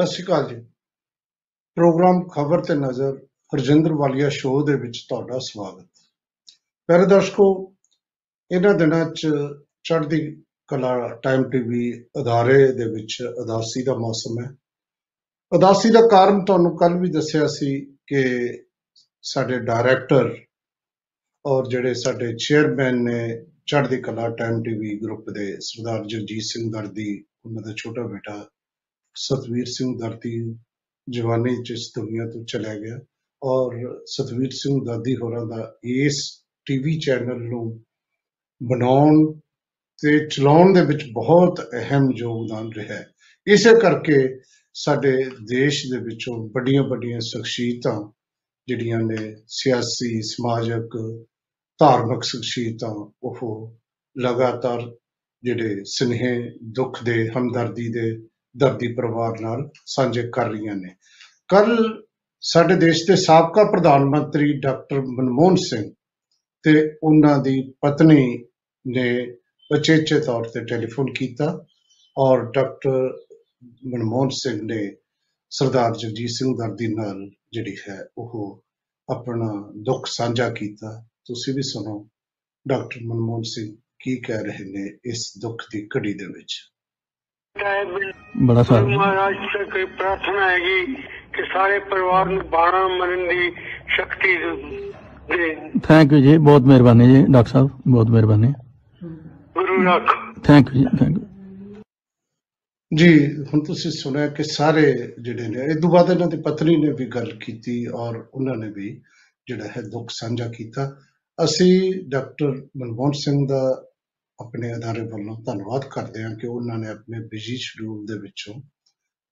ਸਤਿ ਸ਼੍ਰੀ ਅਕਾਲ ਜੀ। ਪ੍ਰੋਗਰਾਮ ਖਬਰ ਤੇ ਨਜ਼ਰ ਹਰਜਿੰਦਰ ਵਾਲੀਆ ਸ਼ੋਅ ਦੇ ਵਿੱਚ ਤੁਹਾਡਾ ਸਵਾਗਤ। ਪਿਆਰੇ ਦਰਸ਼ਕੋ, ਇਹਨਾਂ ਦਿਨਾਂ 'ਚ ਚੜ੍ਹਦੀ ਕਲਾ ਟਾਈਮ ਟੀਵੀ ਅਦਾਰੇ ਦੇ ਵਿੱਚ ਉਦਾਸੀ ਦਾ ਮੌਸਮ ਹੈ। ਉਦਾਸੀ ਦਾ ਕਾਰਨ ਤੁਹਾਨੂੰ ਕੱਲ ਵੀ ਦੱਸਿਆ ਸੀ ਕਿ ਸਾਡੇ ਡਾਇਰੈਕਟਰ ਔਰ ਜਿਹੜੇ ਸਾਡੇ ਚੇਅਰਮੈਨ ਨੇ ਚੜ੍ਹਦੀ ਕਲਾ ਟਾਈਮ ਟੀਵੀ ਗਰੁੱਪ ਦੇ ਸਰਦਾਰ ਜਗਜੀਤ ਸਿੰਘ ਦਰਦੀ ਉਹਨਾਂ ਦਾ ਛੋਟਾ ਬੇਟਾ ਸਤਵੀਰ ਸਿੰਘ ਦਰਦੀ ਜਵਾਨੀ ਚ ਇਸ ਦੁਨੀਆ ਤੋਂ ਚਲਾ ਗਿਆ ਔਰ ਸਤਵੀਰ ਸਿੰਘ ਦਾਦੀ ਹੋਰਾਂ ਦਾ ਇਸ ਟੀਵੀ ਚੈਨਲ ਨੂੰ ਬਣਾਉਣ ਤੇ ਚਲਾਉਣ ਦੇ ਵਿੱਚ ਬਹੁਤ ਅਹਿਮ ਯੋਗਦਾਨ ਰਿਹਾ ਹੈ। ਇਸੇ ਕਰਕੇ ਸਾਡੇ ਦੇਸ਼ ਦੇ ਵਿੱਚੋਂ ਵੱਡੀਆਂ ਵੱਡੀਆਂ ਸ਼ਖਸੀਅਤਾਂ ਜਿਹੜੀਆਂ ਨੇ ਸਿਆਸੀ, ਸਮਾਜਿਕ, ਧਾਰਮਿਕ ਸ਼ਖਸੀਅਤਾਂ, ਉਹ ਲਗਾਤਾਰ ਜਿਹੜੇ ਸਨੇਹ, ਦੁੱਖ ਦੇ, ਹਮਦਰਦੀ ਦੇ ਦਰਦੀ ਪਰਿਵਾਰ ਨਾਲ ਸਾਂਝੇ ਕਰ ਰਹੀਆਂ ਨੇ। ਕੱਲ ਸਾਡੇ ਦੇਸ਼ ਦੇ ਸਾਬਕਾ ਪ੍ਰਧਾਨ ਮੰਤਰੀ ਡਾਕਟਰ ਮਨਮੋਹਨ ਸਿੰਘ ਤੇ ਉਹਨਾਂ ਦੀ ਪਤਨੀ ਨੇ ਉਚੇਚੇ ਤੌਰ ਤੇ ਟੈਲੀਫੋਨ ਕੀਤਾ ਔਰ ਡਾਕਟਰ ਮਨਮੋਹਨ ਸਿੰਘ ਨੇ ਸਰਦਾਰ ਜਗਜੀਤ ਸਿੰਘ ਦਰਦੀ ਨਾਲ ਜਿਹੜੀ ਹੈ ਉਹ ਆਪਣਾ ਦੁੱਖ ਸਾਂਝਾ ਕੀਤਾ। ਤੁਸੀਂ ਵੀ ਸੁਣੋ, ਡਾਕਟਰ ਮਨਮੋਹਨ ਸਿੰਘ ਕੀ ਕਹਿ ਰਹੇ ਨੇ ਇਸ ਦੁੱਖ ਦੀ ਘੜੀ ਦੇ ਵਿੱਚ। ਬੜਾ ਸਾਰਾ। ਮਹਾਰਾਜ ਇਹ ਪ੍ਰਾਰਥਨਾ ਹੈਗੀ ਕਿ ਸਾਰੇ ਪਰਿਵਾਰ ਨੂੰ ਬਾਣਾ ਮਰਨ ਦੀ ਸ਼ਕਤੀ ਦੇ ਥੈਂਕ ਯੂ ਜੀ ਬਹੁਤ ਮਿਹਰਬਾਨੀ ਜੀ ਡਾਕਟਰ ਸਾਹਿਬ ਬਹੁਤ ਮਿਹਰਬਾਨੀ। ਗੁਰੂ ਰੱਖ। Thank you ji thank you ji ਹੁਣ ਤੁਸੀਂ ਸੁਣਿਆ ਕਿ ਸਾਰੇ ਜਿਹੜੇ ਨੇ ਇਹ ਤੋਂ ਬਾਅਦ ਇਹਨਾਂ ਦੀ ਪਤਨੀ ਨੇ ਵੀ ਗੱਲ ਕੀਤੀ ਔਰ ਉਹਨਾਂ ਨੇ ਵੀ ਜਿਹੜਾ ਹੈ ਦੁੱਖ ਸਾਂਝਾ ਕੀਤਾ। ਅਸੀਂ ਡਾਕਟਰ ਮਨਮੋਹਨ ਸਿੰਘ ਦਾ ਆਪਣੇ ਅਦਾਰੇ ਵੱਲੋਂ ਧੰਨਵਾਦ ਕਰਦੇ ਹਾਂ ਕਿ ਉਹਨਾਂ ਨੇ ਆਪਣੇ ਬਿਜ਼ੀ ਸ਼ਡਿਊਲ ਦੇ ਵਿੱਚੋਂ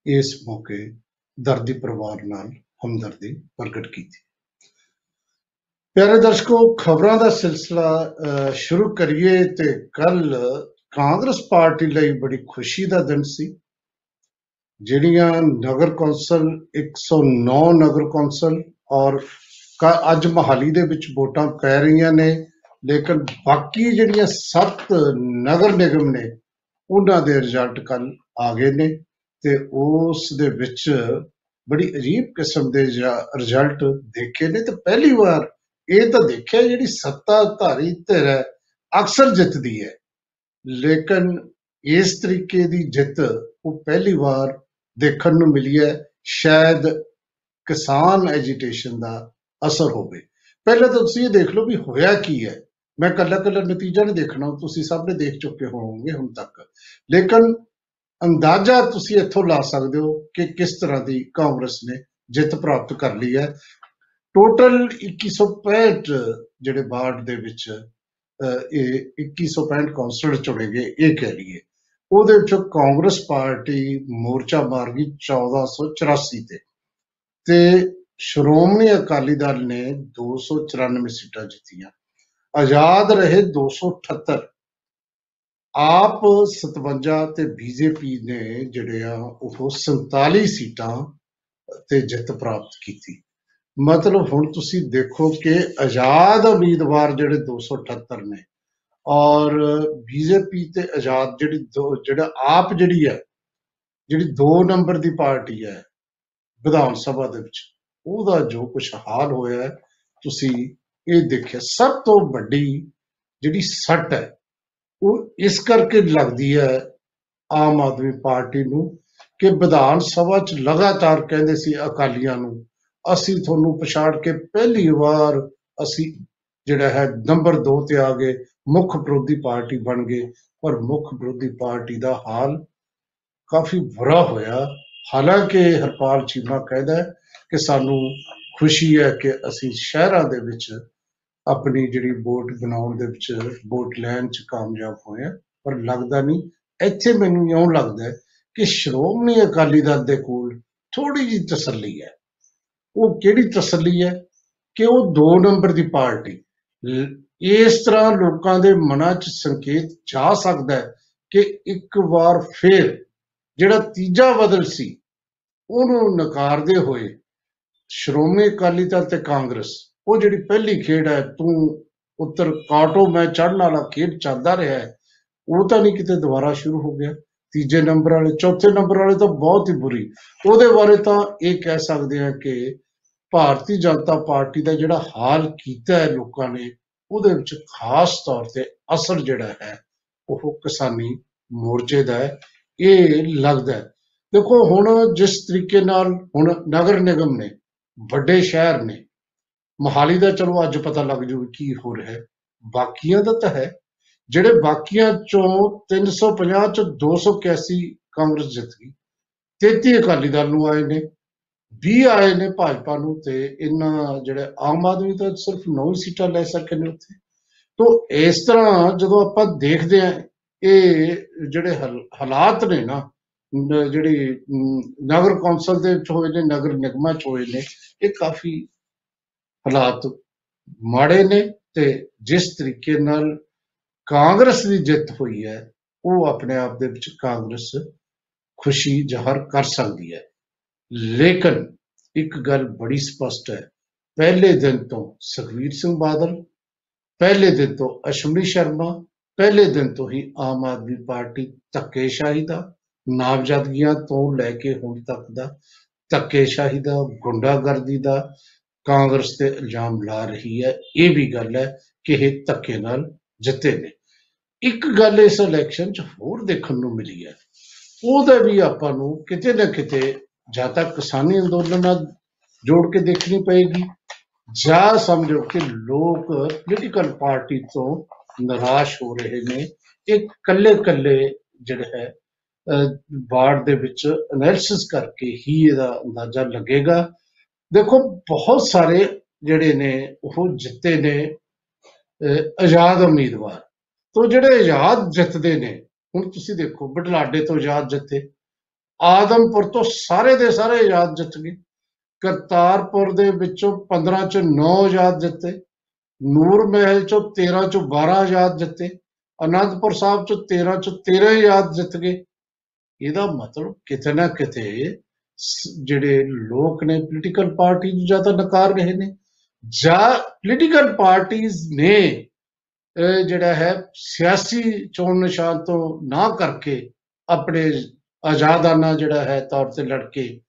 ਇਸ ਮੌਕੇ ਦਰਦੀ ਪਰਿਵਾਰ ਨਾਲ ਹਮਦਰਦੀ ਪ੍ਰਗਟ ਕੀਤੀ। ਪਿਆਰੇ ਦਰਸ਼ਕੋ ਖਬਰਾਂ ਦਾ ਸਿਲਸਿਲਾ ਅਹ, ਸ਼ੁਰੂ ਕਰੀਏ ਤੇ ਕੱਲ ਕਾਂਗਰਸ ਪਾਰਟੀ ਲਈ ਬੜੀ ਖੁਸ਼ੀ ਦਾ ਦਿਨ ਸੀ। ਜਿਹੜੀਆਂ ਨਗਰ ਕੌਂਸਲ 109 ਨਗਰ ਕੌਂਸਲ ਔਰ ਕ- ਅੱਜ ਮਹਾਲੀ ਦੇ ਵਿੱਚ ਵੋਟਾਂ ਪੈ ਰਹੀਆਂ ਨੇ। ਲੇਕਿਨ ਬਾਕੀ ਜਿਹੜੀਆਂ ਸੱਤ ਨਗਰ ਨਿਗਮ ਨੇ, ਉਹਨਾਂ ਦੇ ਰਿਜ਼ਲਟ ਕੱਲ ਆ ਗਏ ਨੇ ਤੇ ਉਸ ਦੇ ਵਿੱਚ ਬੜੀ ਅਜੀਬ ਕਿਸਮ ਦੇ ਰਿਜ਼ਲਟ ਦੇਖੇ ਨੇ ਤੇ ਪਹਿਲੀ ਵਾਰ ਇਹ ਤਾਂ ਦੇਖਿਆ ਜਿਹੜੀ ਸੱਤਾਧਾਰੀ ਧਿਰ ਹੈ, ਅਕਸਰ ਜਿੱਤਦੀ ਹੈ। ਲੇਕਿਨ ਇਸ ਤਰੀਕੇ ਦੀ ਜਿੱਤ ਉਹ ਪਹਿਲੀ ਵਾਰ ਦੇਖਣ ਨੂੰ ਮਿਲੀ ਹੈ, ਸ਼ਾਇਦ ਕਿਸਾਨ ਐਜੀਟੇਸ਼ਨ ਦਾ ਅਸਰ ਹੋਵੇ। ਪਹਿਲਾਂ ਤਾਂ ਤੁਸੀਂ ਇਹ ਦੇਖ ਲਓ ਵੀ ਹੋਇਆ ਕੀ ਹੈ। ਮੈਂ ਕੱਲਾ ਕੱਲਾ ਨਤੀਜਾ ਨਹੀਂ ਦੇਖਣਾ ਤੁਸੀਂ ਸਭ ਨੇ ਦੇਖ ਚੁੱਕੇ ਹੋਵੋਗੇ ਹੁਣ ਤੱਕ। ਲੇਕਿਨ ਅੰਦਾਜ਼ਾ ਤੁਸੀਂ ਇੱਥੋਂ ਲਾ ਸਕਦੇ ਹੋ ਕਿ ਕਿਸ ਤਰ੍ਹਾਂ ਦੀ ਕਾਂਗਰਸ ਨੇ ਜਿੱਤ ਪ੍ਰਾਪਤ ਕਰ ਲਈ ਹੈ। ਟੋਟਲ 2165 ਜਿਹੜੇ ਵਾਰਡ ਦੇ ਵਿੱਚ ਅਹ, ਇਹ 2165 ਕੌਂਸਲਰ ਚੁਣੇ ਗਏ ਇਹ ਕਹਿ ਲਈਏ। ਉਹਦੇ ਵਿੱਚੋਂ ਕਾਂਗਰਸ ਪਾਰਟੀ ਮੋਰਚਾ ਮਾਰ ਗਈ 1484 ਤੇ। ਤੇ ਸ਼੍ਰੋਮਣੀ ਅਕਾਲੀ ਦਲ ਨੇ 294 ਸੀਟਾਂ ਜਿੱਤੀਆਂ। ਆਜ਼ਾਦ ਰਹੇ 278 ਆਪ 57 ਤੇ ਬੀਜੇਪੀ ਨੇ ਜਿਹੜੇ ਆ ਉਹ 47 ਸੀਟਾਂ ਤੇ ਜਿੱਤ ਪ੍ਰਾਪਤ ਕੀਤੀ। ਮਤਲਬ ਹੁਣ ਤੁਸੀਂ ਦੇਖੋ ਕਿ ਆਜ਼ਾਦ ਉਮੀਦਵਾਰ ਜਿਹੜੇ 278 ਨੇ ਔਰ ਬੀਜੇਪੀ ਤੇ ਆਜ਼ਾਦ ਜਿਹੜੀ ਦੋ- ਜਿਹੜਾ ਆਪ ਜਿਹੜੀ ਹੈ ਜਿਹੜੀ 2 ਨੰਬਰ ਦੀ ਪਾਰਟੀ ਹੈ ਵਿਧਾਨ ਸਭਾ ਦੇ ਵਿੱਚ, ਉਹਦਾ ਜੋ ਕੁਝ ਹਾਲ ਹੋਇਆ ਹੈ ਤੁਸੀਂ ਇਹ ਦੇਖਿਆ, ਸਭ ਤੋਂ ਵੱਡੀ ਜਿਹੜੀ ਸੱਟ ਹੈ, ਉਹ ਇਸ ਕਰਕੇ ਲੱਗਦੀ ਹੈ ਆਮ ਆਦਮੀ ਪਾਰਟੀ ਨੂੰ ਕਿ ਵਿਧਾਨ ਸਭਾ 'ਚ ਲਗਾਤਾਰ ਕਹਿੰਦੇ ਸੀ ਅਕਾਲੀਆਂ ਨੂੰ, ਅਸੀਂ ਤੁਹਾਨੂੰ ਪਛਾੜ ਕੇ ਪਹਿਲੀ ਵਾਰ ਅਸੀਂ ਜਿਹੜਾ ਹੈ ਨੰਬਰ 2 ਤੇ ਆ ਗਏ, ਮੁੱਖ ਵਿਰੋਧੀ ਪਾਰਟੀ ਬਣ ਗਏ, ਪਰ ਮੁੱਖ ਵਿਰੋਧੀ ਪਾਰਟੀ ਦਾ ਹਾਲ ਕਾਫੀ ਬੁਰਾ ਹੋਇਆ। ਹਾਲਾਂਕਿ ਹਰਪਾਲ ਚੀਮਾ ਕਹਿੰਦਾ ਹੈ ਕਿ ਸਾਨੂੰ ਖੁਸ਼ੀ ਹੈ ਕਿ ਅਸੀਂ ਸ਼ਹਿਰਾਂ ਦੇ ਵਿੱਚ ਆਪਣੀ ਜਿਹੜੀ ਵੋਟ ਬਣਾਉਣ ਦੇ ਵਿੱਚ ਵੋਟ ਲੈਣ ਚ ਕਾਮਯਾਬ ਹੋਏ ਹਾਂ ਪਰ ਲੱਗਦਾ ਨਹੀਂ, ਇੱਥੇ ਮੈਨੂੰ ਇਉਂ ਲੱਗਦਾ ਹੈ ਕਿ ਸ਼੍ਰੋਮਣੀ ਅਕਾਲੀ ਦਲ ਦੇ ਕੋਲ ਥੋੜੀ ਜਿਹੀ ਤਸੱਲੀ ਹੈ। ਉਹ ਕਿਹੜੀ ਤਸੱਲੀ ਹੈ? ਕਿ ਉਹ 2 ਨੰਬਰ ਦੀ ਪਾਰਟੀ। ਲ- ਇਸ ਤਰ੍ਹਾਂ ਲੋਕਾਂ ਦੇ ਮਨਾਂ 'ਚ ਸੰਕੇਤ ਜਾ ਸਕਦਾ ਹੈ ਕਿ ਇੱਕ ਵਾਰ ਫੇਰ ਜਿਹੜਾ ਤੀਜਾ ਬਦਲ ਸੀ, ਉਹਨੂੰ ਨਕਾਰਦੇ ਹੋਏ ਸ਼੍ਰੋਮਣੀ ਅਕਾਲੀ ਦਲ ਤੇ ਕਾਂਗਰਸ ਉਹ ਜਿਹੜੀ ਪਹਿਲੀ ਖੇਡ ਹੈ, ਤੂੰ ਉੱਤਰ ਕਾਟੋ, ਮੈਂ ਚੜਨ ਵਾਲਾ ਖੇਡ ਚੱਲਦਾ ਰਿਹਾ ਹੈ, ਉਹ ਤਾਂ ਨਹੀਂ ਕਿਤੇ ਦੁਬਾਰਾ ਸ਼ੁਰੂ ਹੋ ਗਿਆ। ਤੀਜੇ ਨੰਬਰ ਵਾਲੇ, ਚੌਥੇ ਨੰਬਰ ਵਾਲੇ ਤਾਂ ਬਹੁਤ ਹੀ ਬੁਰੀ। ਉਹਦੇ ਬਾਰੇ ਤਾਂ ਇਹ ਕਹਿ ਸਕਦੇ ਹਾਂ ਕਿ ਭਾਰਤੀ ਜਨਤਾ ਪਾਰਟੀ ਦਾ ਜਿਹੜਾ ਹਾਲ ਕੀਤਾ ਹੈ ਲੋਕਾਂ ਨੇ, ਉਹਦੇ ਵਿੱਚ ਖਾਸ ਤੌਰ ਤੇ ਅਸਰ ਜਿਹੜਾ ਹੈ, ਉਹ ਕਿਸਾਨੀ ਮੋਰਚੇ ਦਾ ਹੈ। ਇਹ ਲੱਗਦਾ ਹੈ। ਦੇਖੋ, ਹੁਣ ਜਿਸ ਤਰੀਕੇ ਨਾਲ ਹੁਣ ਨਗਰ ਨਿਗਮ ਨੇ, ਵੱਡੇ ਸ਼ਹਿਰ ਨੇ ਮੋਹਾਲੀ ਦਾ ਚਲੋ ਅੱਜ ਪਤਾ ਲੱਗ ਜੂ ਵੀ ਕੀ ਹੋ ਰਿਹਾ ਹੈ। ਬਾਕੀਆਂ ਦਾ ਤਾਂ ਹੈ। ਜਿਹੜੇ ਬਾਕੀਆਂ ਚੋਂ 350 ਚੋਂ 281 ਕਾਂਗਰਸ ਜਿੱਤ ਗਈ। 33 ਅਕਾਲੀ ਦਲ ਨੂੰ ਆਏ ਨੇ। 20 ਆਏ ਨੇ ਭਾਜਪਾ ਨੂੰ ਤੇ ਇਹਨਾਂ ਜਿਹੜੇ ਆਮ ਆਦਮੀ ਤਾਂ ਸਿਰਫ 9 ਸੀਟਾਂ ਲੈ ਸਕੇ ਨੇ ਉੱਥੇ। ਤੋਂ ਇਸ ਤਰ੍ਹਾਂ ਜਦੋਂ ਆਪਾਂ ਦੇਖਦੇ ਹਾਂ ਇਹ ਜਿਹੜੇ ਹਾਲ- ਹਾਲਾਤ ਨੇ ਨਾ ਨ- ਜਿਹੜੀ ਅਮ, ਨਗਰ ਕੌਂਸਲ ਦੇ ਵਿੱਚ ਹੋਏ ਨੇ ਨਗਰ ਨਿਗਮਾਂ ਚ ਹੋਏ ਨੇ ਇਹ ਕਾਫੀ ਹਾਲਾਤ ਮਾੜੇ ਨੇ ਤੇ ਜਿਸ ਤਰੀਕੇ ਨਾਲ ਕਾਂਗਰਸ ਦੀ ਜਿੱਤ ਹੋਈ ਹੈ, ਉਹ ਆਪਣੇ ਆਪ ਦੇ ਵਿੱਚ ਕਾਂਗਰਸ ਖੁਸ਼ੀ ਜ਼ਾਹਰ ਕਰ ਸਕਦੀ ਹੈ। ਲੇਕਿਨ ਇੱਕ ਗੱਲ ਬੜੀ ਸਪਸ਼ਟ ਹੈ, ਪਹਿਲੇ ਦਿਨ ਤੋਂ ਸੁਖਵੀਰ ਸਿੰਘ ਬਾਦਲ, ਪਹਿਲੇ ਦਿਨ ਤੋਂ ਅਸ਼ਵਨੀ ਸ਼ਰਮਾ, ਪਹਿਲੇ ਦਿਨ ਤੋਂ ਹੀ ਆਮ ਆਦਮੀ ਪਾਰਟੀ ਧੱਕੇਸ਼ਾਹੀ ਦਾ, ਨਾਮਜ਼ਦਗੀਆਂ ਤੋਂ ਲੈ ਕੇ ਹੁਣ ਤੱਕ ਦਾ ਧੱਕੇਸ਼ਾਹੀ ਦਾ, ਗੁੰਡਾਗਰਦੀ ਦਾ ਕਾਂਗਰਸ ਤੇ ਇਲਜ਼ਾਮ ਲਾ ਰਹੀ ਹੈ। ਇਹ ਵੀ ਗੱਲ ਹੈ ਕਿ ਇਹ ਧੱਕੇ ਨਾਲ ਜਿੱਤੇ ਨੇ। ਇੱਕ ਗੱਲ ਇਸ ਇਲੈਕਸ਼ਨ 'ਚ ਹੋਰ ਦੇਖਣ ਨੂੰ ਮਿਲੀ ਹੈ। ਉਹਦਾ ਵੀ ਆਪਾਂ ਨੂੰ ਕਿਤੇ ਨਾ ਕਿਤੇ ਜਾਂ ਤਾਂ ਕਿਸਾਨੀ ਅੰਦੋਲਨ ਨਾਲ ਜੋੜ ਕੇ ਦੇਖਣੀ ਪਏਗੀ ਜਾਂ ਸਮਝੋ ਕਿ ਲੋਕ ਪੋਲੀਟੀਕਲ ਪਾਰਟੀ ਤੋਂ ਨਿਰਾਸ਼ ਹੋ ਰਹੇ ਨੇ। ਇਹ ਕੱਲੇ ਕੱਲੇ ਜਿਹੜਾ ਹੈ ਅਹ, ਵਾਰਡ ਦੇ ਵਿੱਚ ਐਨਾਲਿਸਿਸ ਕਰਕੇ ਹੀ ਇਹਦਾ ਅੰਦਾਜ਼ਾ ਲੱਗੇਗਾ। ਦੇਖੋ ਬਹੁਤ ਸਾਰੇ ਜਿਹੜੇ ਨੇ ਉਹ ਜਿੱਤੇ ਨੇ ਅਹ, ਆਜ਼ਾਦ ਉਮੀਦਵਾਰ। ਤੋਂ ਜਿਹੜੇ ਆਜ਼ਾਦ ਜਿੱਤਦੇ ਨੇ ਹੁਣ ਤੁਸੀਂ ਦੇਖੋ ਬਟਲਾਡੇ ਤੋਂ ਆਜ਼ਾਦ ਜਿੱਤੇ। ਆਦਮਪੁਰ ਤੋਂ ਸਾਰੇ ਦੇ ਸਾਰੇ ਆਜ਼ਾਦ ਜਿੱਤ ਗਏ। ਕਰਤਾਰਪੁਰ ਦੇ ਵਿੱਚੋਂ 15 ਚੋਂ 9 ਆਜ਼ਾਦ ਜਿੱਤੇ। ਨੂਰ ਮਹਿਲ ਚੋਂ 13 ਚੋਂ 12 ਆਜ਼ਾਦ ਜਿੱਤੇ। ਅਨੰਦਪੁਰ ਸਾਹਿਬ ਚੋਂ 13 ਚੋਂ 13 ਆਜ਼ਾਦ ਜਿੱਤ ਗਏ। ਇਹਦਾ ਮਤਲਬ ਕਿਤੇ ਨਾ ਕਿਤੇ ਸ- ਜਿਹੜੇ ਲੋਕ ਨੇ ਪੋਲੀਟੀਕਲ ਪਾਰਟੀ ਨੂੰ ਜਾਂ ਤਾਂ ਨਕਾਰ ਰਹੇ ਨੇ ਜਾਂ ਪੋਲੀਟੀਕਲ ਪਾਰਟੀਆਂ ਨੇ ਅਹ, ਜਿਹੜਾ ਹੈ ਸਿਆਸੀ ਚੋਣ ਨਿਸ਼ਾਨ ਤੋਂ ਨਾ ਕਰਕੇ ਆਪਣੇ ਆਜ਼ਾਦਾਨਾ ਜਿਹੜਾ ਹੈ ਤੌਰ ਤੇ ਲੜ ਕੇ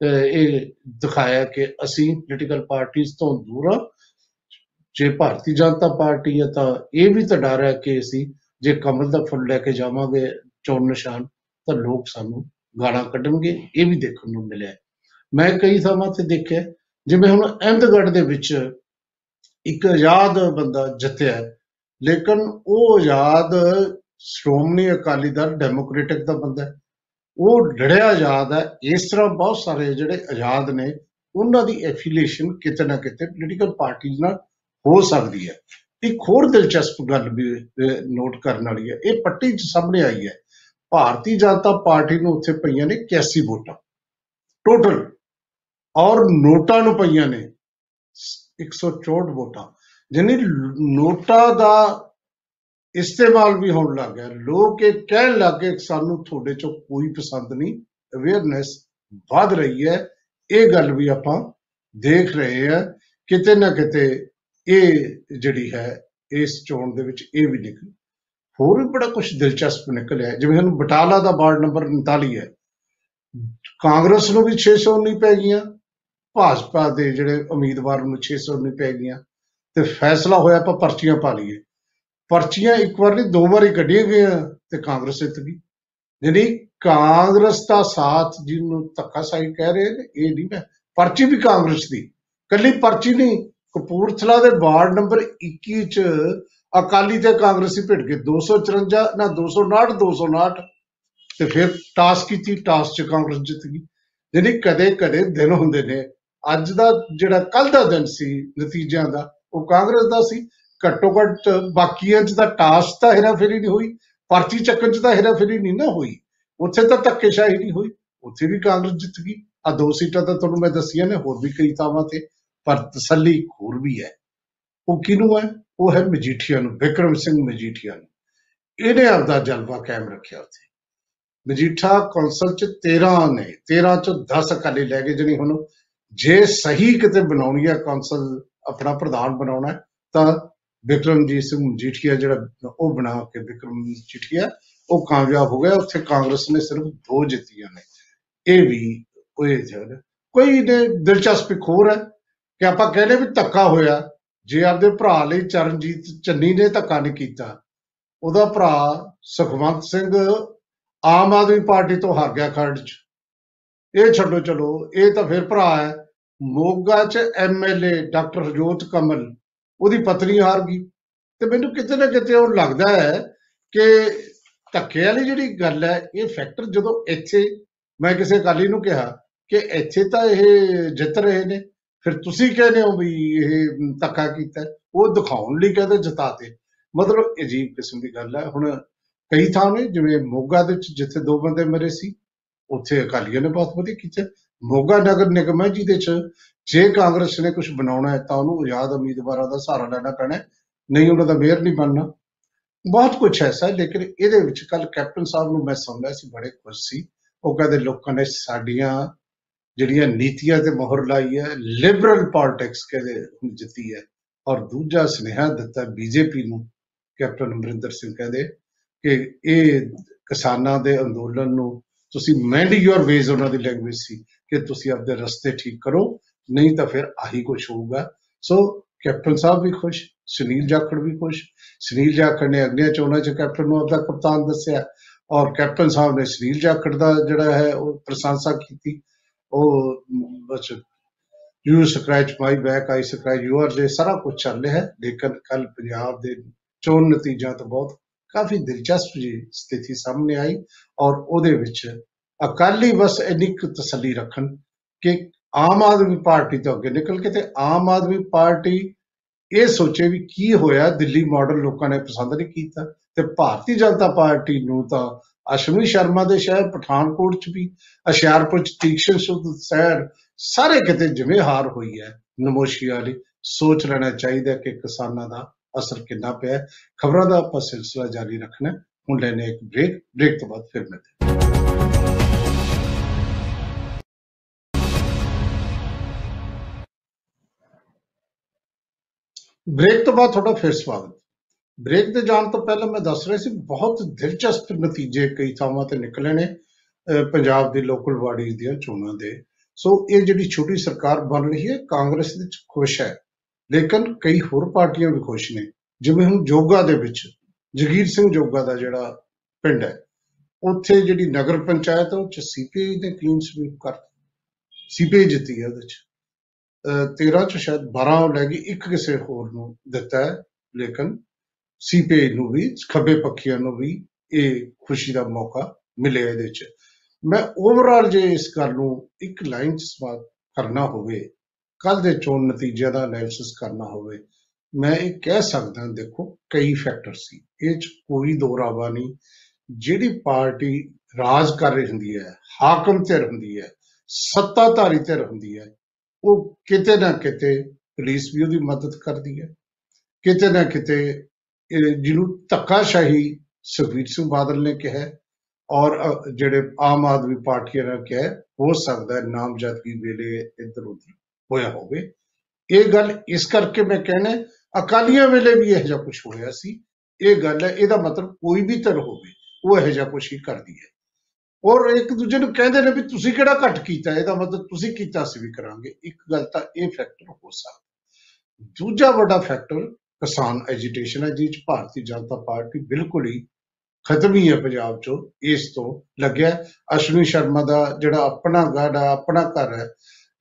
ਅਹ, ਇਹ ਦਿਖਾਇਆ ਕਿ ਅਸੀਂ ਪੋਲੀਟੀਕਲ ਪਾਰਟੀਆਂ ਤੋਂ ਦੂਰ ਹਾਂ। ਜੇ ਭਾਰਤੀ ਜਨਤਾ ਪਾਰਟੀ ਹੈ ਤਾਂ ਇਹ ਵੀ ਤਾਂ ਡਰ ਹੈ ਕਿ ਅਸੀਂ ਜੇ ਕਮਲ ਦਾ ਫੁੱਲ ਲੈ ਕੇ ਜਾਵਾਂਗੇ ਚੋਣ ਨਿਸ਼ਾਨ ਤਾਂ ਲੋਕ ਸਾਨੂੰ ਗਾਲਾਂ ਕੱਢਣਗੇ ਇਹ ਵੀ ਦੇਖਣ ਨੂੰ ਮਿਲਿਆ। ਮੈਂ ਕਈ ਥਾਵਾਂ ਤੇ ਦੇਖਿਆ ਜਿਵੇਂ ਹੁਣ ਅਹਿਮਦਗੜ੍ਹ ਦੇ ਵਿੱਚ ਇੱਕ ਆਜ਼ਾਦ ਬੰਦਾ ਜਿੱਤਿਆ ਹੈ, ਲੇਕਿਨ ਉਹ ਆਜ਼ਾਦ ਸ਼੍ਰੋਮਣੀ ਅਕਾਲੀ ਦਲ ਡੈਮੋਕ੍ਰੈਟਿਕ ਦਾ ਬੰਦਾ ਹੈ। ਉਹ ਲੜਿਆ ਆਜ਼ਾਦ ਹੈ ਇਸ ਤਰ੍ਹਾਂ ਬਹੁਤ ਸਾਰੇ ਜਿਹੜੇ ਆਜ਼ਾਦ ਨੇ ਉਹਨਾਂ ਦੀ ਐਫੀਲੀਏਸ਼ਨ ਕਿਤੇ ਨਾ ਕਿਤੇ ਪੋਲੀਟੀਕਲ ਪਾਰਟੀ ਨਾਲ ਹੋ ਸਕਦੀ ਹੈ। ਇੱਕ ਹੋਰ ਦਿਲਚਸਪ ਗੱਲ ਵੀ ਨੋਟ ਕਰਨ ਵਾਲੀ ਹੈ ਇਹ ਪੱਟੀ 'ਚ ਸਾਹਮਣੇ ਆਈ ਹੈ। ਭਾਰਤੀ ਜਨਤਾ ਪਾਰਟੀ ਨੂੰ ਉੱਥੇ ਪਈਆਂ ਨੇ 81 ਵੋਟਾਂ? ਟੋਟਲ ਔਰ ਨੋਟਾਂ ਨੂੰ ਪਈਆਂ ਨੇ 164 ਵੋਟਾਂ। ਜਾਨੀ ਨੋਟਾਂ ਦਾ ਇਸਤੇਮਾਲ ਵੀ ਹੋਣ ਲੱਗ ਗਿਆ। ਲੋਕ ਇਹ ਕਹਿਣ ਲੱਗ ਗਏ ਕਿ ਸਾਨੂੰ ਤੁਹਾਡੇ ਚੋਂ ਕੋਈ ਪਸੰਦ ਨਹੀਂ ਅਵੇਅਰਨੈਸ ਵੱਧ ਰਹੀ ਹੈ। ਇਹ ਗੱਲ ਵੀ ਆਪਾਂ ਦੇਖ ਰਹੇ ਹਾਂ। ਕਿਤੇ ਨਾ ਕਿਤੇ ਇਹ ਜਿਹੜੀ ਹੈ, ਇਸ ਚੋਣ ਦੇ ਵਿੱਚ ਇਹ ਵੀ ਨਿਕਲ। ਹੋਰ ਵੀ ਬੜਾ ਕੁਝ ਦਿਲਚਸਪ ਨਿਕਲਿਆ ਹੈ। ਜਿਵੇਂ ਹੁਣ ਬਟਾਲਾ ਦਾ ਵਾਰਡ ਨੰਬਰ 39 ਹੈ। ਕਾਂਗਰਸ ਨੂੰ ਵੀ 619 ਪੈ ਗਈਆਂ। ਭਾਜਪਾ ਦੇ ਜਿਹੜੇ ਉਮੀਦਵਾਰ ਨੂੰ 619 ਪੈ ਗਈਆਂ। ਤੇ ਫੈਸਲਾ ਹੋਇਆ ਆਪਾਂ ਪਰਚੀਆਂ ਪਾ ਲਈਏ। ਪਰਚੀਆਂ ਇੱਕ ਵਾਰ ਨਹੀਂ, ਦੋ ਵਾਰੀ ਕੱਢੀਆਂ ਗਈਆਂ ਤੇ ਕਾਂਗਰਸ ਜਿੱਤ ਗਈ। ਯਾਨੀ ਕਾਂਗਰਸ ਦਾ ਸਾਥ ਜਿਹਨੂੰ ਧੱਕਾਸ਼ਾਹੀ ਕਹਿ ਰਹੇ ਨੇ, ਇਹ ਨਹੀਂ ਮੈਂ ਪਰਚੀ ਵੀ ਕਾਂਗਰਸ ਦੀ। ਕੱਲੀ ਪਰਚੀ ਨਹੀਂ, ਕਪੂਰਥਲਾ ਦੇ ਵਾਰਡ ਨੰਬਰ 21 ਚ ਅਕਾਲੀ ਤੇ ਕਾਂਗਰਸੀ ਭਿੜ ਗਏ। 254 ਨਾ 259 259 ਤੇ ਫਿਰ ਟਾਸ ਕੀਤੀ, ਟਾਸ ਚ ਕਾਂਗਰਸ ਜਿੱਤ ਗਈ। ਯਾਨੀ ਕਦੇ ਕਦੇ ਦਿਨ ਹੁੰਦੇ ਨੇ। ਅੱਜ ਦਾ ਜਿਹੜਾ ਕੱਲ ਦਾ ਦਿਨ ਸੀ ਨਤੀਜਿਆਂ ਦਾ, ਉਹ ਕਾਂਗਰਸ ਦਾ ਸੀ। ਘੱਟੋ ਘੱਟ ਬਾਕੀਆਂ ਚ ਤਾਂ ਟਾਸ ਤਾਂ ਹੇਰਾਫੇਰੀ ਨਹੀਂ ਹੋਈ। ਪਰਚੀ ਚੱਕਣ ਚ ਤਾਂ ਹੇਰਾਫੇਰੀ ਨਹੀਂ ਨਾ ਹੋਈ। ਉੱਥੇ ਤਾਂ ਧੱਕੇਸ਼ਾਹੀ ਨਹੀਂ ਹੋਈ। ਉੱਥੇ ਵੀ ਕਾਂਗਰਸ ਜਿੱਤ ਗਈ। ਆ ਦੋ ਸੀਟਾਂ ਤਾਂ ਤੁਹਾਨੂੰ ਮੈਂ ਦੱਸੀਆਂ ਨੇ, ਹੋਰ ਵੀ ਕਈ ਥਾਵਾਂ ਤੇ। ਪਰ ਤਸੱਲੀ ਇੱਕ ਹੋਰ ਵੀ ਹੈ। ਉਹ ਕਿਹਨੂੰ ਹੈ? ਉਹ ਹੈ ਮਜੀਠੀਆ ਨੂੰ ਵਿਕਰਮ ਸਿੰਘ ਮਜੀਠੀਆ ਨੂੰ। ਇਹਨੇ ਆਪਦਾ ਜਲਵਾ ਕਾਇਮ ਰੱਖਿਆ ਉੱਥੇ। ਮਜੀਠਾ ਕੌਂਸਲ ਚ 13 ਨੇ 13 ਚੋਂ 10 ਅਕਾਲੀ ਲੈ ਗਏ ਜਣੀ ਹੁਣ। ਜੇ ਸਹੀ ਕਿਤੇ ਬਣਾਉਣੀ ਹੈ ਕੌਂਸਲ ਆਪਣਾ ਪ੍ਰਧਾਨ ਬਣਾਉਣਾ ਹੈ, ਤਾਂ ਵਿਕਰਮਜੀਤ ਸਿੰਘ ਮਜੀਠੀਆ ਜਿਹੜਾ ਉਹ ਬਣਾ ਕੇ ਵਿਕਰਮ ਮਜੀਠੀਆ ਉਹ ਕਾਮਯਾਬ ਹੋ ਗਿਆ। ਉੱਥੇ ਕਾਂਗਰਸ ਨੇ ਸਿਰਫ ਦੋ ਜਿੱਤੀਆਂ ਨੇ। ਇਹ ਵੀ ਉਹ ਇਹ ਜਿਹੜਾ ਕੋਈ ਨੇ ਦਿਲਚਸਪੀ ਖੋਰ ਹੈ ਕਿ ਆਪਾਂ ਕਹਿੰਦੇ ਵੀ ਧੱਕਾ ਹੋਇਆ। ਜੇ ਆਪਦੇ ਭਰਾ ਲਈ ਚਰਨਜੀਤ ਚੰਨੀ ਨੇ ਧੱਕਾ ਨਹੀਂ ਕੀਤਾ, ਉਹਦਾ ਭਰਾ ਸੁਖਵੰਤ ਸਿੰਘ ਆਮ ਆਦਮੀ ਪਾਰਟੀ ਤੋਂ ਹਾਰ ਗਿਆ ਖਰੜ ਚ। ਇਹ ਛੱਡੋ, ਚਲੋ, ਇਹ ਤਾਂ ਫਿਰ ਭਰਾ ਹੈ। ਮੋਗਾ ਚ ਐਮਐਲਏ ਡਾਕਟਰ ਹਰਜੋਤ ਕਮਲ, ਉਹਦੀ ਪਤਨੀ ਹਾਰ ਗਈ। ਤੇ ਮੈਨੂੰ ਕਿਤੇ ਨਾ ਕਿਤੇ ਉਹ ਲੱਗਦਾ ਹੈ ਕਿ ਧੱਕੇ ਵਾਲੀ ਜਿਹੜੀ ਗੱਲ ਹੈ, ਇਹ ਫੈਕਟਰ ਜਦੋਂ ਇੱਥੇ, ਮੈਂ ਕਿਸੇ ਅਕਾਲੀ ਨੂੰ ਕਿਹਾ ਕਿ ਇੱਥੇ ਤਾਂ ਇਹ ਜਿੱਤ ਰਹੇ ਨੇ। ਫਿਰ ਤੁਸੀਂ ਕਹਿੰਦੇ ਹੋ ਵੀ ਇਹ ਧੱਕਾ ਕੀਤਾ ਹੈ। ਉਹ ਦਿਖਾਉਣ ਲਈ ਕਹਿੰਦੇ ਜਿਤਾਤੇ। ਮਤਲਬ ਅਜੀਬ ਕਿਸਮ ਦੀ ਗੱਲ ਹੈ। ਹੁਣ ਕਈ ਥਾਂ ਨੇ ਜਿਵੇਂ ਮੋਗਾ ਦੇ ਵਿੱਚ ਜਿੱਥੇ ਦੋ ਬੰਦੇ ਮਰੇ ਸੀ ਉੱਥੇ ਅਕਾਲੀਆਂ ਨੇ ਬਹੁਤ ਵਧੀਆ ਕੀਤਾ। ਮੋਗਾ ਨਗਰ ਨਿਗਮ ਹੈ ਜਿਹਦੇ ਚ ਜੇ ਕਾਂਗਰਸ ਨੇ ਕੁਝ ਬਣਾਉਣਾ ਹੈ ਤਾਂ ਉਹਨੂੰ ਆਜ਼ਾਦ ਉਮੀਦਵਾਰਾਂ ਦਾ ਸਹਾਰਾ ਲੈਣਾ ਪੈਣਾ ਹੈ, ਨਹੀਂ ਉਹਨਾਂ ਦਾ ਮੇਅਰ ਨਹੀਂ ਬਣਨਾ। ਬਹੁਤ ਕੁਝ ਐਸਾ ਹੈ, ਲੇਕਿਨ ਇਹਦੇ ਵਿੱਚ ਕੱਲ ਕੈਪਟਨ ਸਾਹਿਬ ਨੂੰ ਮੈਂ ਸੁਣਿਆ ਸੀ ਬੜੇ ਖੁਸ਼ ਸੀ। ਉਹ ਕਹਿੰਦੇ ਲੋਕਾਂ ਨੇ ਸਾਡੀਆਂ ਜਿਹੜੀਆਂ ਨੀਤੀਆਂ ਤੇ ਮੋਹਰ ਲਾਈ ਹੈ ਲਿਬਰਲ ਪੋਲਿਟਿਕਸ ਕਹਿੰਦੇ ਹੁਣ ਜਿੱਤੀ ਹੈ। ਔਰ ਦੂਜਾ ਸੁਨੇਹਾ ਦਿੱਤਾ ਬੀਜੇਪੀ ਨੂੰ, ਕੈਪਟਨ ਅਮਰਿੰਦਰ ਸਿੰਘ ਕਹਿੰਦੇ ਕਿ ਇਹ ਕਿਸਾਨਾਂ ਦੇ ਅੰਦੋਲਨ ਨੂੰ ਤੁਸੀਂ ਮੈਂਡ ਯੂਅਰ ਵੇਜ਼ ਉਹਨਾਂ ਦੀ ਲੈਂਗੁਏਜ ਸੀ ਕਿ ਤੁਸੀਂ ਆਪਣੇ ਰਸਤੇ ਠੀਕ ਕਰੋ, ਨਹੀਂ ਤਾਂ ਫਿਰ ਆਹੀ ਕੁਝ ਹੋਊਗਾ। ਸੋ ਕੈਪਟਨ ਸਾਹਿਬ ਵੀ ਖੁਸ਼, ਸੁਨੀਲ ਜਾਖੜ ਵੀ ਖੁਸ਼। ਸੁਨੀਲ ਜਾਖੜ ਨੇ ਅਗਲੀਆਂ ਚੋਣਾਂ 'ਚ ਕੈਪਟਨ ਨੂੰ ਆਪਦਾ ਕਪਤਾਨ ਦੱਸਿਆ। ਔਰ ਕੈਪਟਨ ਸਾਹਿਬ ਨੇ ਸੁਨੀਲ ਜਾਖੜ ਦਾ ਜਿਹੜਾ ਹੈ, ਉਹ ਪ੍ਰਸ਼ੰਸਾ ਕੀਤੀ। ਉਹ ਮ, ਬਸ you scratch my back I scratch your ਦੇ ਸਾਰਾ ਕੁਝ ਚੱਲ ਰਿਹਾ ਹੈ। ਲੇਕਿਨ ਕੱਲ ਪੰਜਾਬ ਦੇ ਚੋਣ ਨਤੀਜਾ ਤੋਂ ਬਹੁਤ ਕਾਫੀ ਦਿਲਚਸਪ ਜੀ ਸਥਿਤੀ ਸਾਹਮਣੇ ਆਈ ਔਰ ਉਹਦੇ ਵਿੱਚ ਅਕਾਲੀ ਬਸ ਇੰਨੀ ਕੁ ਤਸੱਲੀ ਰੱਖਣ ਕਿ ਆਮ ਆਦਮੀ ਪਾਰਟੀ ਤੋਂ ਅੱਗੇ ਨਿਕਲ ਕੇ ਤੇ ਆਮ ਆਦਮੀ ਪਾਰਟੀ ਇਹ ਸੋਚੇ ਵੀ ਕੀ ਹੋਇਆ ਦਿੱਲੀ ਮਾਡਲ ਲੋਕਾਂ ਨੇ ਪਸੰਦ ਨਹੀਂ ਕੀਤਾ ਤੇ ਭਾਰਤੀ ਜਨਤਾ ਪਾਰਟੀ ਨੂੰ ਤਾਂ ਅਸ਼ਵਨੀ ਸ਼ਰਮਾ ਦੇ ਸ਼ਹਿਰ, ਪਠਾਨਕੋਟ ਚ ਵੀ, ਹੁਸ਼ਿਆਰਪੁਰ ਚ ਤੀਕਸ਼ਣ ਸੁਧ ਸ਼ਹਿਰ, ਸਾਰੇ ਕਿਤੇ ਜਿਵੇਂ ਹਾਰ ਹੋਈ ਹੈ, ਨਮੋਸ਼ੀ ਵਾਲੀ, ਸੋਚ ਲੈਣਾ ਚਾਹੀਦਾ ਕਿ ਕਿਸਾਨਾਂ ਦਾ ਅਸਰ ਕਿੰਨਾ ਪਿਆ ਖਬਰਾਂ ਦਾ ਆਪਾਂ ਸਿਲਸਿਲਾ ਜਾਰੀ ਰੱਖਣਾ ਹੈ। ਹੁਣ ਲੈਣੇ ਇੱਕ ਬ੍ਰੇਕ ਬ੍ਰੇਕ ਤੋਂ ਬਾਅਦ ਫਿਰ ਮਿਲਦੇ ਹਾਂ। ਬ੍ਰੇਕ ਤੋਂ ਬਾਅਦ ਤੁਹਾਡਾ ਫਿਰ ਸਵਾਗਤ ਬ੍ਰੇਕ ਤੇ ਜਾਣ ਤੋਂ ਪਹਿਲਾਂ ਮੈਂ ਦੱਸ ਰਿਹਾ ਸੀ, ਬਹੁਤ ਦਿਲਚਸਪ ਨਤੀਜੇ ਕਈ ਥਾਵਾਂ ਤੇ ਨਿਕਲੇ ਨੇ, ਅਹ, ਪੰਜਾਬ ਦੀ ਲੋਕਲ ਬਾਡੀਜ਼ ਦੀਆਂ ਚੋਣਾਂ ਦੇ। ਸੋ ਇਹ ਜਿਹੜੀ ਛੋਟੀ ਸਰਕਾਰ ਬਣ ਰਹੀ ਹੈ, ਕਾਂਗਰਸ ਦੇ ਵਿੱਚ ਖੁਸ਼ ਹੈ। ਲੇਕਿਨ ਕਈ ਹੋਰ ਪਾਰਟੀਆਂ ਵੀ ਖੁਸ਼ ਨੇ। ਜਿਵੇਂ ਹੁਣ ਜੋਗਾ ਦੇ ਵਿੱਚ, ਜਗੀਰ ਸਿੰਘ ਜੋਗਾ ਦਾ ਜਿਹੜਾ ਪਿੰਡ ਹੈ, ਉੱਥੇ ਜਿਹੜੀ ਨਗਰ ਪੰਚਾਇਤ ਹੈ, ਉਹ ਚ ਸੀਪੀਆਈ ਨੇ ਕਲੀਨ ਸਵੀਪ ਕਰ ਸੀਪੀਆਈ ਜਿੱਤੀ ਹੈ ਉਹਦੇ ਚ। ਅਹ 13 ਚ ਸ਼ਾਇਦ 12 ਲੈ ਗਈ, ਇੱਕ ਕਿਸੇ ਹੋਰ ਨੂੰ ਦਿੱਤਾ ਹੈ, ਲੇਕਿਨ ਸੀਪੀਆਈ ਨੂੰ ਵੀ, ਖੱਬੇ ਪੱਖੀਆਂ ਨੂੰ ਵੀ ਇਹ ਖੁਸ਼ੀ ਦਾ ਮੌਕਾ ਮਿਲਿਆ ਇਹਦੇ ਚ। ਮੈਂ ਓਵਰਆਲ ਜੇ ਇਸ ਗੱਲ ਨੂੰ ਇੱਕ ਲਾਈਨ ਚ ਸਵਾਲ ਕਰਨਾ ਹੋਵੇ ਕੱਲ ਦੇ ਚੋਣ ਨਤੀਜਿਆਂ ਦਾ ਐਨਾਲਿਸਿਸ ਕਰਨਾ ਹੋਵੇ, ਮੈਂ ਇਹ ਕਹਿ ਸਕਦਾ ਦੇਖੋ, ਕਈ ਫੈਕਟਰ ਸੀ। ਇਹ ਚ ਕੋਈ ਦੋਰਾਵਾ ਨਹੀਂ। ਜਿਹੜੀ ਪਾਰਟੀ ਰਾਜ ਕਰ ਰਹੀ ਹੁੰਦੀ ਹੈ, ਹਾਕਮ ਧਿਰ ਹੁੰਦੀ ਹੈ, ਸੱਤਾਧਾਰੀ ਧਿਰ ਹੁੰਦੀ ਹੈ, ਉਹ ਕਿਤੇ ਨਾ ਕਿਤੇ ਪੁਲਿਸ ਵੀ ਉਹਦੀ ਮਦਦ ਕਰਦੀ ਹੈ। ਕਿਤੇ ਨਾ ਕਿਤੇ ਇਹ ਜਿਹਨੂੰ ਧੱਕਾਸ਼ਾਹੀ ਸੁਖਬੀਰ ਸਿੰਘ ਬਾਦਲ ਨੇ ਕਿਹਾ ਹੈ ਔਰ ਅ, ਜਿਹੜੇ ਆਮ ਆਦਮੀ ਪਾਰਟੀ ਨੇ ਕਿਹਾ ਹੈ, ਹੋ ਸਕਦਾ ਹੈ ਨਾਮਜ਼ਦਗੀ ਵੇਲੇ ਇੱਧਰ ਉੱਧਰ ਹੋਇਆ ਹੋਵੇ। ਇਹ ਗੱਲ ਇਸ ਕਰਕੇ ਮੈਂ ਕਹਿਣਾ ਹੈ, ਅਕਾਲੀਆਂ ਵੇਲੇ ਵੀ ਇਹੋ ਜਿਹਾ ਕੁਝ ਹੋਇਆ ਸੀ। ਇਹ ਗੱਲ ਹੈ ਇਹਦਾ ਮਤਲਬ ਕੋਈ ਵੀ ਧਿਰ ਹੋਵੇ ਉਹ ਇਹੋ ਜਿਹਾ ਕੁਝ ਹੀ ਕਰਦੀ ਹੈ। ਔਰ ਇੱਕ ਦੂਜੇ ਨੂੰ ਕਹਿੰਦੇ ਨੇ ਵੀ ਤੁਸੀਂ ਕਿਹੜਾ ਘੱਟ ਕੀਤਾ ਇਹਦਾ ਮਤਲਬ ਤੁਸੀਂ ਕੀਤਾ ਅਸੀਂ ਵੀ ਕਰਾਂਗੇ। ਇੱਕ ਗੱਲ ਤਾਂ ਇਹ ਫੈਕਟਰ ਹੋ ਸਕਦਾ। ਦੂਜਾ ਵੱਡਾ ਫੈਕਟਰ ਕਿਸਾਨ ਐਜੀਟੇਸ਼ਨ ਹੈ ਜਿਸ 'ਚ ਭਾਰਤੀ ਜਨਤਾ ਪਾਰਟੀ ਬਿਲਕੁਲ ਹੀ ਖਤਮ ਹੀ ਹੈ ਪੰਜਾਬ 'ਚੋਂ ਇਸ ਤੋਂ ਲੱਗਿਆ। ਅਸ਼ਵਨੀ ਸ਼ਰਮਾ ਦਾ ਜਿਹੜਾ ਆਪਣਾ ਗੜ ਹੈ ਆਪਣਾ ਘਰ ਹੈ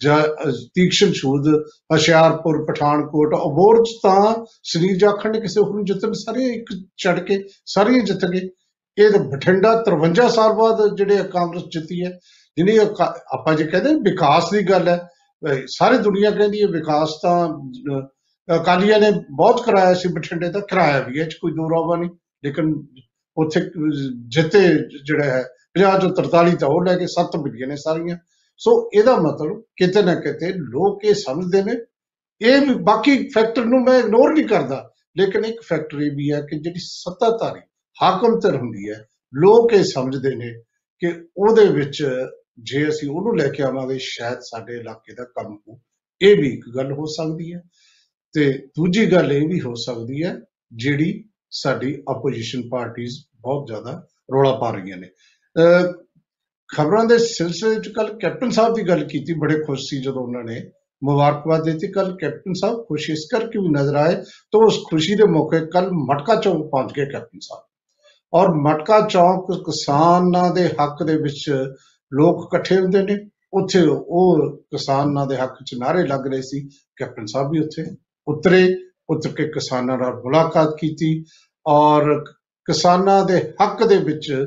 ਜਾਂ ਅ, ਤੀਕਸ਼ਣ ਸੂਦ ਹੁਸ਼ਿਆਰਪੁਰ ਪਠਾਨਕੋਟ ਅਬੋਰ 'ਚ ਤਾਂ ਸ੍ਰੀ ਜਾਖੜ ਨੇ ਕਿਸੇ ਹੋਰ ਨੂੰ ਜਿੱਤਣ ਸਾਰੇ ਇੱਕ ਛੱਡ ਕੇ ਸਾਰੀਆਂ ਜਿੱਤ ਗਏ ਇਹ ਤਾਂ ਬਠਿੰਡਾ 53 ਸਾਲ ਬਾਅਦ ਜਿਹੜੇ ਕਾਂਗਰਸ ਜਿੱਤੀ ਹੈ ਜਿਹਨੇ ਅਕਾ- ਆਪਾਂ ਜੇ ਕਹਿੰਦੇ ਵਿਕਾਸ ਦੀ ਗੱਲ ਹੈ ਅਹ ਸਾਰੀ ਦੁਨੀਆ ਕਹਿੰਦੀ ਹੈ ਵਿਕਾਸ ਤਾਂ ਅਹ, ਅਕਾਲੀਆਂ ਨੇ ਬਹੁਤ ਕਰਾਇਆ ਸੀ ਬਠਿੰਡੇ ਦਾ, ਕਰਾਇਆ ਵੀ ਹੈ, ਇਹ 'ਚ ਕੋਈ ਦੋ ਰਾਵਾ ਨਹੀਂ। ਲੇਕਿਨ ਉੱਥੇ ਜਿੱਤੇ ਜਿਹੜਾ ਹੈ 50 ਤੋਂ 43 ਤਾਂ ਉਹ ਲੈ ਕੇ 7 ਮਿਲੀਅਨ ਨੇ ਸਾਰੀਆਂ। ਸੋ ਇਹਦਾ ਮਤਲਬ ਕਿਤੇ ਨਾ ਕਿਤੇ ਲੋਕ ਇਹ ਸਮਝਦੇ ਨੇ। ਇਹ ਵੀ ਬਾਕੀ ਫੈਕਟਰ ਨੂੰ ਮੈਂ ਇਗਨੋਰ ਨਹੀਂ ਕਰਦਾ। ਲੇਕਿਨ ਇੱਕ ਫੈਕਟਰ ਇਹ ਵੀ ਹੈ ਕਿ ਜਿਹੜੀ ਸੱਤਾਧਾਰੀ ਹਾਕਮ ਧਿਰ ਹੁੰਦੀ ਹੈ, ਲੋਕ ਇਹ ਸਮਝਦੇ ਨੇ ਕਿ ਉਹਦੇ ਵਿੱਚ ਜੇ ਅਸੀਂ ਉਹਨੂੰ ਲੈ ਕੇ ਆਵਾਂਗੇ, ਸ਼ਾਇਦ ਸਾਡੇ ਇਲਾਕੇ ਦਾ ਕੰਮ ਹੋ ਇਹ ਵੀ ਇੱਕ ਗੱਲ ਹੋ ਸਕਦੀ ਹੈ। ਤੇ ਦੂਜੀ ਗੱਲ ਇਹ ਵੀ ਹੋ ਸਕਦੀ ਹੈ, ਜਿਹੜੀ ਸਾਡੀ ਆਪੋਜੀਸ਼ਨ ਪਾਰਟੀਆਂ ਬਹੁਤ ਜ਼ਿਆਦਾ ਰੌਲਾ ਪਾ ਰਹੀਆਂ ਨੇ। ਖਬਰਾਂ ਦੇ ਸਿਲਸਿਲੇ 'ਚ ਕੱਲ ਕੈਪਟਨ ਸਾਹਿਬ ਦੀ ਗੱਲ ਕੀਤੀ, ਬੜੇ ਖੁਸ਼ ਸੀ ਜਦੋਂ ਉਹਨਾਂ ਨੇ ਮੁਬਾਰਕਬਾਦ ਦਿੱਤੀ। ਕੱਲ ਕੈਪਟਨ ਸਾਹਿਬ ਖੁਸ਼ ਇਸ ਕਰਕੇ ਵੀ ਨਜ਼ਰ ਆਏ ਤਾਂ ਉਸ ਖੁਸ਼ੀ ਦੇ ਮੌਕੇ ਕੱਲ ਮਟਕਾ ਚੌਂਕ ਪਹੁੰਚ ਗਏ ਕੈਪਟਨ ਸਾਹਿਬ। ਔਰ ਮਟਕਾ ਚੌਂਕ ਕਿਸਾਨਾਂ ਦੇ ਹੱਕ ਦੇ ਵਿੱਚ ਲੋਕ ਇਕੱਠੇ ਹੁੰਦੇ ਨੇ। ਉੱਥੇ ਉਹ ਕਿਸਾਨਾਂ ਦੇ ਹੱਕ 'ਚ ਨਾਰੇ ਲੱਗ ਰਹੇ ਸੀ। ਕੈਪਟਨ ਸਾਹਿਬ ਵੀ ਉੱਥੇ ਉਤਰੇ ਉਤਰ ਕੇ ਕਿਸਾਨਾਂ ਨਾਲ ਮੁਲਾਕਾਤ ਕੀਤੀ ਔਰ ਕਿਸਾਨਾਂ ਦੇ ਹੱਕ ਦੇ ਵਿੱਚ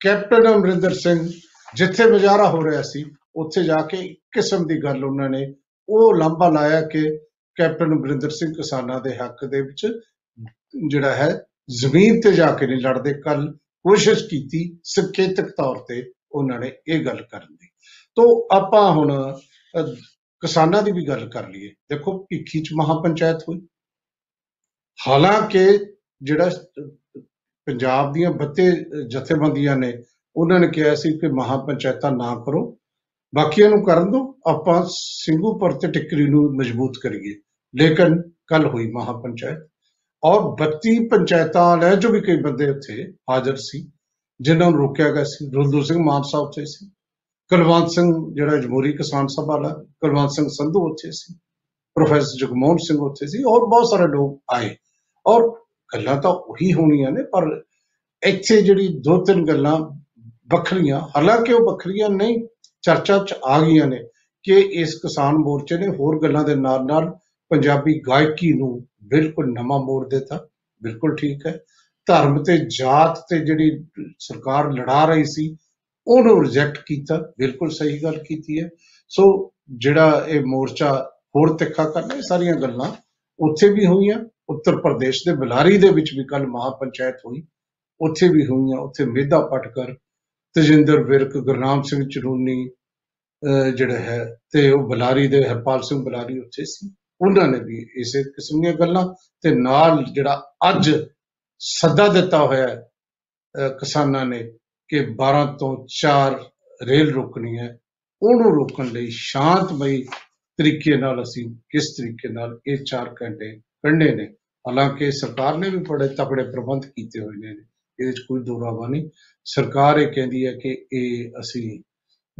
ਕੈਪਟਨ ਅਮਰਿੰਦਰ ਸਿੰਘ ਜਿੱਥੇ ਮੁਜ਼ਾਹਰਾ ਹੋ ਰਿਹਾ ਸੀ ਉੱਥੇ ਜਾ ਕੇ ਇੱਕ ਕਿਸਮ ਦੀ ਗੱਲ ਉਹਨਾਂ ਨੇ ਉਹ ਲਾਂਭਾ ਲਾਇਆ ਕਿ ਕੈਪਟਨ ਅਮਰਿੰਦਰ ਸਿੰਘ ਕਿਸਾਨਾਂ ਦੇ ਹੱਕ ਦੇ ਵਿੱਚ ਜਿਹੜਾ ਹੈ ਜ਼ਮੀਨ ਤੇ ਜਾ ਕੇ ਨਹੀਂ ਲੜਦੇ। ਕੱਲ ਕੋਸ਼ਿਸ਼ ਕੀਤੀ ਸੰਕੇਤਕ ਤੌਰ ਤੇ ਉਹਨਾਂ ਨੇ ਇਹ ਗੱਲ ਕਰਨ ਦੀ। ਤੋਂ ਆਪਾਂ ਹੁਣ ਅਹ, ਕਿਸਾਨਾਂ ਦੀ ਵੀ ਗੱਲ ਕਰ ਲਈਏ। ਦੇਖੋ ਭਿੱਖੀ ਚ ਮਹਾਪੰਚਾਇਤ ਹੋਈ। ਹਾਲਾਂਕਿ ਜਿਹੜਾ ਅਹ, ਪੰਜਾਬ ਦੀਆਂ ਬੱਤੇ ਜਥੇਬੰਦੀਆਂ ਨੇ ਉਹਨਾਂ ਨੇ ਕਿਹਾ ਸੀ ਕਿ ਮਹਾਪੰਚਾਇਤਾਂ ਨਾ ਕਰੋ। ਬਾਕੀਆਂ ਨੂੰ ਕਰਨ ਦਿਓ ਆਪਾਂ ਸਿੰਘੂਪੁਰ ਤੇ ਟਿੱਕਰੀ ਨੂੰ ਮਜ਼ਬੂਤ ਕਰੀਏ। ਲੇਕਿਨ ਕੱਲ ਹੋਈ ਮਹਾਪੰਚਾਇਤ। ਔਰ 32 ਪੰਚਾਇਤਾਂ ਵਾਲਿਆਂ ਚੋਂ ਵੀ ਕਈ ਬੰਦੇ ਉੱਥੇ ਹਾਜ਼ਰ ਸੀ ਜਿਨ੍ਹਾਂ ਨੂੰ ਰੋਕਿਆ ਗਿਆ ਸੀ। ਰੁਲਦੂ ਸਿੰਘ ਮਾਨਸਾ ਉੱਥੇ ਸੀ। ਕੁਲਵੰਤ ਸਿੰਘ, ਜਿਹੜਾ ਜਮਹੂਰੀ ਕਿਸਾਨ ਸਭਾ ਵਾਲਾ, ਕੁਲਵੰਤ ਸਿੰਘ ਸੰਧੂ ਉੱਥੇ ਸੀ। ਪ੍ਰੋਫੈਸਰ ਜਗਮੋਹਨ ਸਿੰਘ ਉੱਥੇ ਸੀ ਔਰ ਬਹੁਤ ਸਾਰੇ ਲੋਕ ਆਏ। ਔਰ ਗੱਲਾਂ ਤਾਂ ਉਹੀ ਹੋਣੀਆਂ ਨੇ, ਪਰ ਇੱਥੇ ਜਿਹੜੀ ਦੋ ਤਿੰਨ ਗੱਲਾਂ ਵੱਖਰੀਆਂ, ਹਾਲਾਂਕਿ ਉਹ ਵੱਖਰੀਆਂ ਨਹੀਂ, ਚਰਚਾ 'ਚ ਆ ਗਈਆਂ ਨੇ ਕਿ ਇਸ ਕਿਸਾਨ ਮੋਰਚੇ ਨੇ ਹੋਰ ਗੱਲਾਂ ਦੇ ਨਾਲ ਨਾਲ ਪੰਜਾਬੀ ਗਾਇਕੀ ਨੂੰ ਬਿਲਕੁਲ ਨਵਾਂ ਮੋੜ ਦਿੱਤਾ। ਬਿਲਕੁਲ ਠੀਕ ਹੈ। ਧਰਮ ਤੇ ਜਾਤ ਤੇ ਜਿਹੜੀ ਸਰਕਾਰ ਲੜਾ ਰਹੀ ਸੀ ਉਹਨੂੰ ਰਿਜੈਕਟ ਕੀਤਾ ਬਿਲਕੁਲ ਸਹੀ ਗੱਲ ਕੀਤੀ ਹੈ। ਸੋ ਜਿਹੜਾ ਇਹ ਮੋਰਚਾ ਹੋਰ ਤਿੱਖਾ ਕਰਨਾ ਇਹ ਸਾਰੀਆਂ ਗੱਲਾਂ ਉੱਥੇ ਵੀ ਹੋਈਆਂ ਉੱਤਰ ਪ੍ਰਦੇਸ਼ ਦੇ ਬਲਾਰੀ ਦੇ ਵਿੱਚ ਵੀ ਕੱਲ ਮਹਾਪੰਚਾਇਤ ਹੋਈ ਉੱਥੇ ਵੀ ਹੋਈਆਂ ਉੱਥੇ ਮੇਧਾ ਪਟਕਰ ਤਜਿੰਦਰ ਵਿਰਕ ਗੁਰਨਾਮ ਸਿੰਘ ਚਰੂਨੀ ਅਹ ਜਿਹੜਾ ਹੈ ਤੇ ਉਹ ਬਲਾਰੀ ਦੇ ਹਰਪਾਲ ਸਿੰਘ ਬਲਾਰੀ ਉੱਥੇ ਸੀ। ਉਹਨਾਂ ਨੇ ਵੀ ਇਸੇ ਕਿਸਮ ਦੀਆਂ ਗੱਲਾਂ ਤੇ ਨਾਲ ਜਿਹੜਾ ਅੱਜ ਸੱਦਾ ਦਿੱਤਾ ਹੋਇਆ ਹੈ, ਅਹ ਕਿਸਾਨਾਂ ਨੇ ਕਿ 12 ਤੋਂ 4 ਰੇਲ ਰੋਕਣੀ ਹੈ ਉਹਨੂੰ ਰੋਕਣ ਲਈ ਸ਼ਾਂਤਮਈ ਤਰੀਕੇ ਨਾਲ ਅਸੀਂ ਕਿਸ ਤਰੀਕੇ ਨਾਲ ਇਹ 4 ਘੰਟੇ ਕੱਢਣੇ ਨੇ? ਹਾਲਾਂਕਿ ਸਰਕਾਰ ਨੇ ਵੀ ਬੜੇ ਤਕੜੇ ਪ੍ਰਬੰਧ ਕੀਤੇ ਹੋਏ ਨੇ ਇਹਦੇ ਵਿੱਚ ਕੋਈ ਦੋਰਾਵਾ ਨਹੀਂ। ਸਰਕਾਰ ਇਹ ਕਹਿੰਦੀ ਹੈ ਕਿ ਇਹ ਅਸੀਂ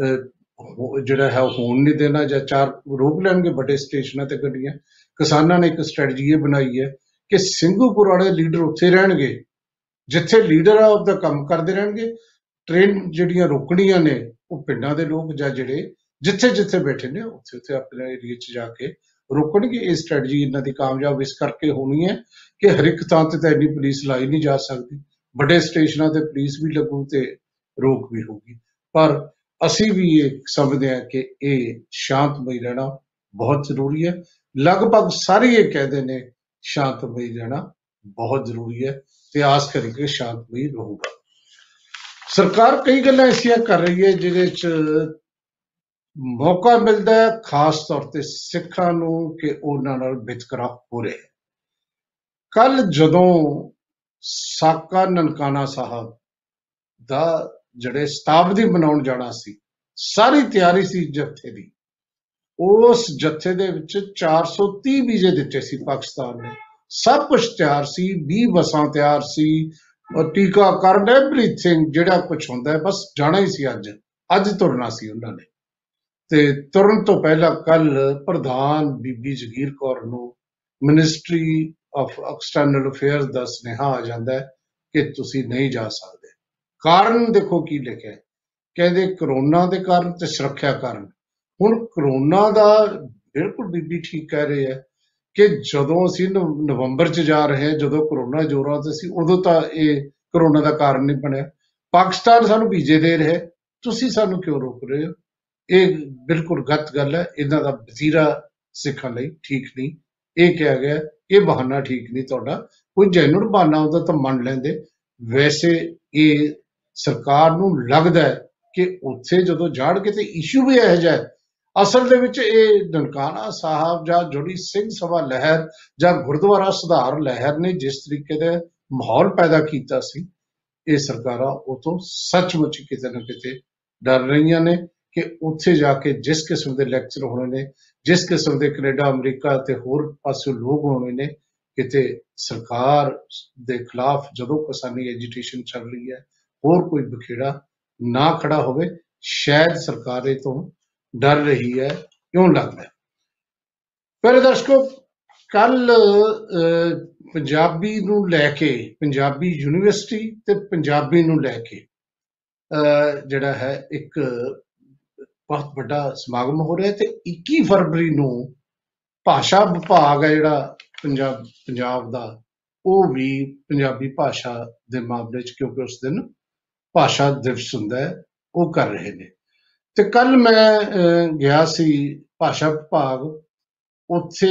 ਅਹ, ਹੋ- ਜਿਹੜਾ ਹੈ ਉਹ ਹੋਣ ਨਹੀਂ ਦੇਣਾ ਜਾਂ ਚਾਰ ਰੋਕ ਲੈਣਗੇ ਵੱਡੇ ਸਟੇਸ਼ਨਾਂ ਤੇ ਗੱਡੀਆਂ। ਕਿਸਾਨਾਂ ਨੇ ਇੱਕ ਸਟ੍ਰੈਟਜੀ ਇਹ ਬਣਾਈ ਹੈ ਕਿ ਸਿੰਘੂਪੁਰ ਵਾਲੇ ਲੀਡਰ ਉੱਥੇ ਰਹਿਣਗੇ ਜਿੱਥੇ ਲੀਡਰ ਆ ਉਹਦਾ ਕੰਮ ਕਰਦੇ ਰਹਿਣਗੇ। ਟ੍ਰੇਨ ਜਿਹੜੀਆਂ ਰੋਕਣੀਆਂ ਨੇ, ਉਹ ਪਿੰਡਾਂ ਦੇ ਲੋਕ ਜਾਂ ਜਿਹੜੇ ਜਿੱਥੇ ਜਿੱਥੇ ਬੈਠੇ ਨੇ ਉੱਥੇ ਉੱਥੇ ਆਪਣੇ ਏਰੀਆ 'ਚ ਜਾ ਕੇ ਰੋਕਣਗੇ। ਇਹ ਸਟ੍ਰੈਟਜੀ ਇਹਨਾਂ ਦੀ ਕਾਮਯਾਬ ਇਸ ਕਰਕੇ ਹੋਣੀ ਹੈ ਕਿ ਹਰ ਇੱਕ ਥਾਂ ਤੇ ਤਾਂ ਇੰਨੀ ਪੁਲਿਸ ਲਾਈ ਨਹੀਂ ਜਾ ਸਕਦੀ। ਵੱਡੇ ਸਟੇਸ਼ਨਾਂ ਤੇ ਪੁਲਿਸ ਵੀ ਲੱਗੂ ਤੇ ਰੋਕ ਵੀ ਹੋਊਗੀ। ਪਰ ਅਸੀਂ ਵੀ ਇਹ ਸਮਝਦੇ ਹਾਂ ਕਿ ਇਹ ਸ਼ਾਂਤਮਈ ਰਹਿਣਾ ਬਹੁਤ ਜ਼ਰੂਰੀ ਹੈ। ਲਗਭਗ ਸਾਰੇ ਇਹ ਕਹਿੰਦੇ ਨੇ, ਸ਼ਾਂਤਮਈ ਰਹਿਣਾ ਬਹੁਤ ਜ਼ਰੂਰੀ ਹੈ ਤੇ ਆਸ ਕਰੀ ਕਿ ਸ਼ਾਂਤਮਈ ਰਹੂਗਾ। ਸਰਕਾਰ ਕਈ ਗੱਲਾਂ ਐਸੀਆਂ ਕਰ ਰਹੀ ਹੈ ਜਿਹਦੇ ਚ ਮੌਕਾ ਮਿਲਦਾ ਹੈ, ਖਾਸ ਤੌਰ ਤੇ ਸਿੱਖਾਂ ਨੂੰ ਕਿ ਉਹਨਾਂ ਨਾਲ ਵਿਤਕਰਾ ਹੋ ਰਿਹਾ ਹੈ। ਕੱਲ ਜਦੋਂ ਸਾਕਾ ਨਨਕਾਣਾ ਸਾਹਿਬ ਦਾ ਜਿਹੜੇ ਸ਼ਤਾਬਦੀ ਮਨਾਉਣ ਜਾਣਾ ਸੀ, ਸਾਰੀ ਤਿਆਰੀ ਸੀ ਜੱਥੇ ਦੀ। ਉਸ ਜੱਥੇ ਦੇ ਵਿੱਚ 430 ਵੀਜ਼ੇ ਦਿੱਤੇ ਸੀ ਪਾਕਿਸਤਾਨ ਨੇ। ਸਭ ਕੁਝ ਤਿਆਰ ਸੀ 20 ਬੱਸਾਂ ਤਿਆਰ ਸੀ ਔਰ ਟੀਕਾਕਰਨ ਐਵਰੀਥਿੰਗ ਜਿਹੜਾ ਕੁਝ ਹੁੰਦਾ ਹੈ, ਬਸ ਜਾਣਾ ਹੀ ਸੀ ਅੱਜ। ਅੱਜ ਤੁਰਨਾ ਸੀ ਉਹਨਾਂ ਨੇ। ਤੇ ਤੁਰਨ ਤੋਂ ਪਹਿਲਾਂ ਕੱਲ ਪ੍ਰਧਾਨ ਬੀਬੀ ਜਗੀਰ ਕੌਰ ਨੂੰ ਮਿਨਿਸਟਰੀ ਆਫ ਐਕਸਟਰਨਲ ਅਫੇਅਰਸ ਦਾ ਸੁਨੇਹਾ ਆ ਜਾਂਦਾ ਹੈ ਕਿ ਤੁਸੀਂ ਨਹੀਂ ਜਾ ਸਕਦੇ। ਕਾਰਨ ਦੇਖੋ ਕੀ ਲਿਖਿਆ ਹੈ। ਕਹਿੰਦੇ ਕਰੋਨਾ ਦੇ ਕਾਰਨ ਤੇ ਸੁਰੱਖਿਆ ਕਾਰਨ। ਹੁਣ ਕਰੋਨਾ ਦਾ ਬਿਲਕੁਲ ਬੀਬੀ ਠੀਕ ਕਹਿ ਰਹੇ ਹੈ। ਕਿ ਜਦੋਂ ਅਸੀਂ ਨਵ- ਨਵੰਬਰ ਚ ਜਾ ਰਹੇ ਹਾਂ ਜਦੋਂ ਕਰੋਨਾ ਜ਼ੋਰਾਂ ਤੇ ਸੀ ਉਦੋਂ ਤਾਂ ਇਹ ਕਰੋਨਾ ਦਾ ਕਾਰਨ ਨਹੀਂ ਬਣਿਆ। ਪਾਕਿਸਤਾਨ ਸਾਨੂੰ ਵੀਜ਼ੇ ਦੇ ਰਿਹਾ ਹੈ, ਤੁਸੀਂ ਸਾਨੂੰ ਕਿਉਂ ਰੋਕ ਰਹੇ ਹੋ? ਇਹ ਬਿਲਕੁਲ ਗਲਤ ਗੱਲ ਹੈ। ਇਹਨਾਂ ਦਾ ਵਜ਼ੀਰਾ ਸਿੱਖਣ ਲਈ ਠੀਕ ਨਹੀਂ। ਇਹ ਕਿਹਾ ਗਿਆ ਹੈ, ਇਹ ਬਹਾਨਾ ਠੀਕ ਨਹੀਂ ਤੁਹਾਡਾ। ਕੋਈ ਜੈਨੂਨ ਬਹਾਨਾ ਹੁੰਦਾ ਤਾਂ ਮੰਨ ਲੈਂਦੇ। ਵੈਸੇ ਇਹ ਸਰਕਾਰ ਨੂੰ ਲੱਗਦਾ ਹੈ ਕਿ ਉੱਥੇ ਜਦੋਂ ਜਾਣਗੇ ਤੇ ਇਸ਼ੂ ਵੀ ਇਹੋ ਜਿਹਾ ਹੈ। ਅਸਲ ਦੇ ਵਿੱਚ ਇਹ ਨਨਕਾਣਾ ਸਾਹਿਬ ਜਾਂ ਜੁੜੀ ਸਿੰਘ ਸਭਾ ਲਹਿਰ ਜਾਂ ਗੁਰਦੁਆਰਾ ਸੁਧਾਰ ਲਹਿਰ ਨੇ ਜਿਸ ਤਰੀਕੇ ਦੇ ਮਾਹੌਲ ਪੈਦਾ ਕੀਤਾ ਸੀ, ਇਹ ਸਰਕਾਰਾਂ ਉਹ ਤੋਂ ਸੱਚਮੁੱਚ ਕਿਤੇ ਨਾ ਕਿਤੇ ਡਰ ਰਹੀਆਂ ਨੇ ਕਿ ਉੱਥੇ ਜਾ ਕੇ ਜਿਸ ਕਿਸਮ ਦੇ ਲੈਕਚਰ ਹੋਣੇ ਨੇ, ਜਿਸ ਕਿਸਮ ਦੇ ਕੈਨੇਡਾ, ਅਮਰੀਕਾ ਤੇ ਹੋਰ ਪਾਸੇ ਲੋਕ ਹੋਣੇ ਨੇ, ਕਿਤੇ ਸਰਕਾਰ ਦੇ ਖਿਲਾਫ ਜਦੋਂ ਕਿਸਾਨੀ ਐਜੀਟੇਸ਼ਨ ਚੱਲ ਰਹੀ ਹੈ, ਹੋਰ ਕੋਈ ਬਖੇੜਾ ਨਾ ਖੜਾ ਹੋਵੇ, ਸ਼ਾਇਦ ਸਰਕਾਰ ਇਹ ਤੋਂ ਡਰ ਰਹੀ ਹੈ ਕਿਉਂ ਲੱਗਦਾ ਹੈ? ਪਰ ਦਰਸ਼ਕੋ ਕੱਲ ਪੰਜਾਬੀ ਨੂੰ ਲੈ ਕੇ ਪੰਜਾਬੀ ਯੂਨੀਵਰਸਿਟੀ ਤੇ ਪੰਜਾਬੀ ਨੂੰ ਲੈ ਕੇ ਅਹ, ਜਿਹੜਾ ਹੈ ਇੱਕ ਬਹੁਤ ਵੱਡਾ ਸਮਾਗਮ ਹੋ ਰਿਹਾ ਤੇ 21 ਫਰਵਰੀ ਨੂੰ ਭਾਸ਼ਾ ਵਿਭਾਗ ਹੈ ਜਿਹੜਾ ਪੰਜਾਬ ਪੰਜਾਬ ਦਾ ਉਹ ਵੀ ਪੰਜਾਬੀ ਭਾਸ਼ਾ ਦੇ ਮਾਮਲੇ 'ਚ ਕਿਉਂਕਿ ਉਸ ਦਿਨ ਭਾਸ਼ਾ ਦਿਵਸ ਹੁੰਦਾ ਹੈ ਉਹ ਕਰ ਰਹੇ ਨੇ। ਤੇ ਕੱਲ ਮੈਂ ਅਹ, ਗਿਆ ਸੀ ਭਾਸ਼ਾ ਵਿਭਾਗ। ਉੱਥੇ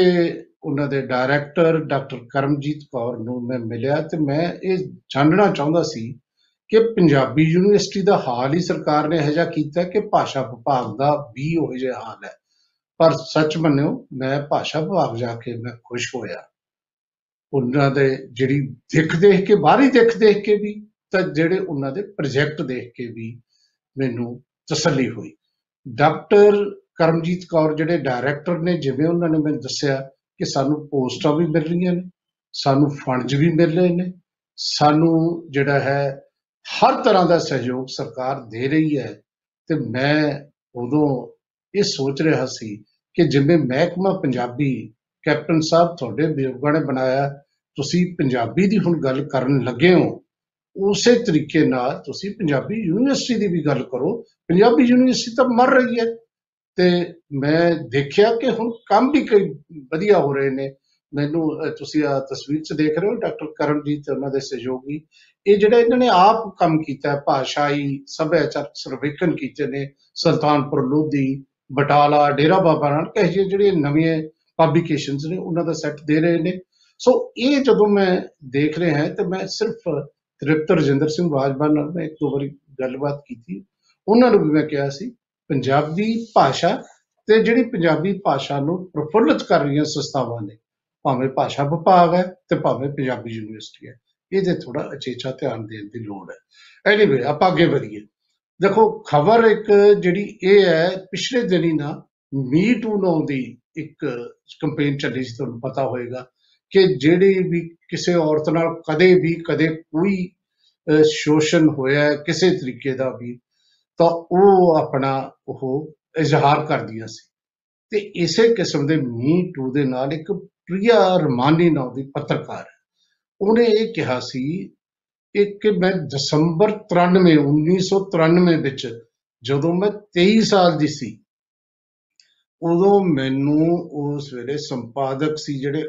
ਉਹਨਾਂ ਦੇ ਡਾਇਰੈਕਟਰ ਡਾਕਟਰ ਕਰਮਜੀਤ ਕੌਰ ਨੂੰ ਮੈਂ ਮਿਲਿਆ ਤੇ ਮੈਂ ਇਹ ਜਾਣਨਾ ਚਾਹੁੰਦਾ ਸੀ ਕਿ ਪੰਜਾਬੀ ਯੂਨੀਵਰਸਿਟੀ ਦਾ ਹਾਲ ਹੀ ਸਰਕਾਰ ਨੇ ਇਹੋ ਜਿਹਾ ਕੀਤਾ ਕਿ ਭਾਸ਼ਾ ਵਿਭਾਗ ਦਾ ਵੀ ਉਹੋ ਜਿਹਾ ਹਾਲ ਹੈ। ਪਰ ਸੱਚ ਮੰਨਿਓ ਮੈਂ ਭਾਸ਼ਾ ਵਿਭਾਗ ਜਾ ਕੇ ਮੈਂ ਖੁਸ਼ ਹੋਇਆ। ਉਹਨਾਂ ਦੇ ਜਿਹੜੀ ਦਿੱਖ ਦੇਖ ਕੇ ਬਾਹਰੀ ਦਿੱਖ ਦੇਖ ਕੇ ਵੀ ਤਾਂ ਜਿਹੜੇ ਉਹਨਾਂ ਦੇ ਪ੍ਰੋਜੈਕਟ ਦੇਖ ਕੇ ਵੀ ਮੈਨੂੰ ਤਸੱਲੀ ਹੋਈ। ਡਾਕਟਰ ਕਰਮਜੀਤ ਕੌਰ ਜਿਹੜੇ ਡਾਇਰੈਕਟਰ ਨੇ, ਜਿਵੇਂ ਉਹਨਾਂ ਨੇ ਮੈਨੂੰ ਦੱਸਿਆ ਕਿ ਸਾਨੂੰ ਪੋਸਟਾਂ ਵੀ ਮਿਲ ਰਹੀਆਂ ਨੇ, ਸਾਨੂੰ ਫੰਡਸ ਵੀ ਮਿਲ ਰਹੇ ਨੇ, ਸਾਨੂੰ ਜਿਹੜਾ ਹੈ ਹਰ ਤਰ੍ਹਾਂ ਦਾ ਸਹਿਯੋਗ ਸਰਕਾਰ ਦੇ ਰਹੀ ਹੈ। ਤੇ ਮੈਂ ਉਦੋਂ ਇਹ ਸੋਚ ਰਿਹਾ ਸੀ ਕਿ ਜਿਵੇਂ ਮਹਿਕਮਾ ਪੰਜਾਬੀ, ਕੈਪਟਨ ਸਾਹਿਬ ਤੁਹਾਡੇ ਬਜ਼ੁਰਗਾਂ ਨੇ ਬਣਾਇਆ, ਤੁਸੀਂ ਪੰਜਾਬੀ ਦੀ ਹੁਣ ਗੱਲ ਕਰਨ ਲੱਗੇ ਹੋ ਉਸੇ ਤਰੀਕੇ ਨਾਲ ਤੁਸੀਂ ਪੰਜਾਬੀ ਯੂਨੀਵਰਸਿਟੀ ਦੀ ਵੀ ਗੱਲ ਕਰੋ ਪੰਜਾਬੀ ਯੂਨੀਵਰਸਿਟੀ ਤਾਂ ਮਰ ਰਹੀ ਹੈ। ਤੇ ਮੈਂ ਦੇਖਿਆ ਕਿ ਹੁਣ ਕੰਮ ਵੀ ਕਈ ਵਧੀਆ ਹੋ ਰਹੇ ਨੇ। ਮੈਨੂੰ ਅਹ, ਤੁਸੀਂ ਆ ਤਸਵੀਰ 'ਚ ਦੇਖ ਰਹੇ ਹੋ ਡਾਕਟਰ ਕਰਮਜੀਤ ਤੇ ਉਹਨਾਂ ਦੇ ਸਹਿਯੋਗੀ। ਇਹ ਜਿਹੜਾ ਇਹਨਾਂ ਨੇ ਆਪ ਕੰਮ ਕੀਤਾ ਹੈ ਭਾਸ਼ਾਈ ਸੱਭਿਆਚਾਰਕ ਸਰਵੇਖਣ ਕੀਤੇ ਨੇ ਸੁਲਤਾਨਪੁਰ ਲੋਧੀ ਬਟਾਲਾ ਡੇਰਾ ਬਾਬਾ ਨਾਨਕ ਇਹ ਜਿਹੇ ਜਿਹੜੇ ਨਵੀਆਂ ਪਬਲੀਕੇਸ਼ਨਸ ਨੇ ਉਹਨਾਂ ਦਾ ਸੈੱਟ ਦੇ ਰਹੇ ਨੇ। ਸੋ ਇਹ ਜਦੋਂ ਮੈਂ ਦੇਖ ਰਿਹਾ ਹਾਂ ਤੇ ਮੈਂ ਸਿਰਫ ਤ੍ਰਿਪਤ ਰਜਿੰਦਰ ਸਿੰਘ ਬਾਜਵਾ ਨਾਲ ਮੈਂ ਇੱਕ ਦੋ ਵਾਰੀ ਗੱਲਬਾਤ ਕੀਤੀ। ਉਹਨਾਂ ਨੂੰ ਵੀ ਮੈਂ ਕਿਹਾ ਸੀ, ਪੰਜਾਬੀ ਭਾਸ਼ਾ ਤੇ ਜਿਹੜੀ ਪੰਜਾਬੀ ਭਾਸ਼ਾ ਨੂੰ ਪ੍ਰਫੁੱਲਤ ਕਰ ਰਹੀਆਂ ਸੰਸਥਾਵਾਂ ਨੇ, ਭਾਵੇਂ ਭਾਸ਼ਾ ਵਿਭਾਗ ਹੈ ਤੇ ਭਾਵੇਂ ਪੰਜਾਬੀ ਯੂਨੀਵਰਸਿਟੀ ਹੈ, ਇਹਦੇ ਥੋੜਾ ਅਚੇਚਾ ਧਿਆਨ ਦੇਣ ਦੀ ਲੋੜ ਹੈ। ਐਨੀਵੇ ਆਪਾਂ ਅੱਗੇ ਵਧੀਏ। ਦੇਖੋ, ਖਬਰ ਇੱਕ ਜਿਹੜੀ ਇਹ ਹੈ, ਪਿਛਲੇ ਦਿਨੀ ਨਾ ਮੀ ਟੂ ਨਾਂ ਦੀ ਇੱਕ ਕੰਪੇਨ ਚੱਲੀ ਸੀ, ਤੁਹਾਨੂੰ ਪਤਾ ਹੋਵੇਗਾ ਕਿ ਜਿਹੜੀ ਵੀ ਕਿਸੇ ਔਰਤ ਨਾਲ ਕਦੇ ਵੀ ਕਦੇ ਕੋਈ ਅਹ, ਸ਼ੋਸ਼ਣ ਹੋਇਆ ਹੈ, ਕਿਸੇ ਤਰੀਕੇ ਦਾ ਵੀ ਤਾਂ ਉਹ ਆਪਣਾ ਉਹ ਇਜ਼ਹਾਰ ਕਰਦੀਆਂ ਸੀ। ਤੇ ਇਸੇ ਕਿਸਮ ਦੇ ਮੀ ਟੂ ਦੇ ਨਾਲ ਇੱਕ ਪ੍ਰਿਆ ਰਮਾਨੀ ਨਾਂ ਦੀ ਪੱਤਰਕਾਰ ਹੈ। ਉਹਨੇ ਇਹ ਕਿਹਾ ਸੀ ਇਹ ਕਿ ਮੈਂ ਦਸੰਬਰ 93 1993 ਵਿੱਚ ਜਦੋਂ ਮੈਂ 23 ਸਾਲ ਦੀ ਸੀ ਉਦੋਂ ਮੈਨੂੰ ਉਸ ਵੇਲੇ ਸੰਪਾਦਕ ਸੀ ਜਿਹੜੇ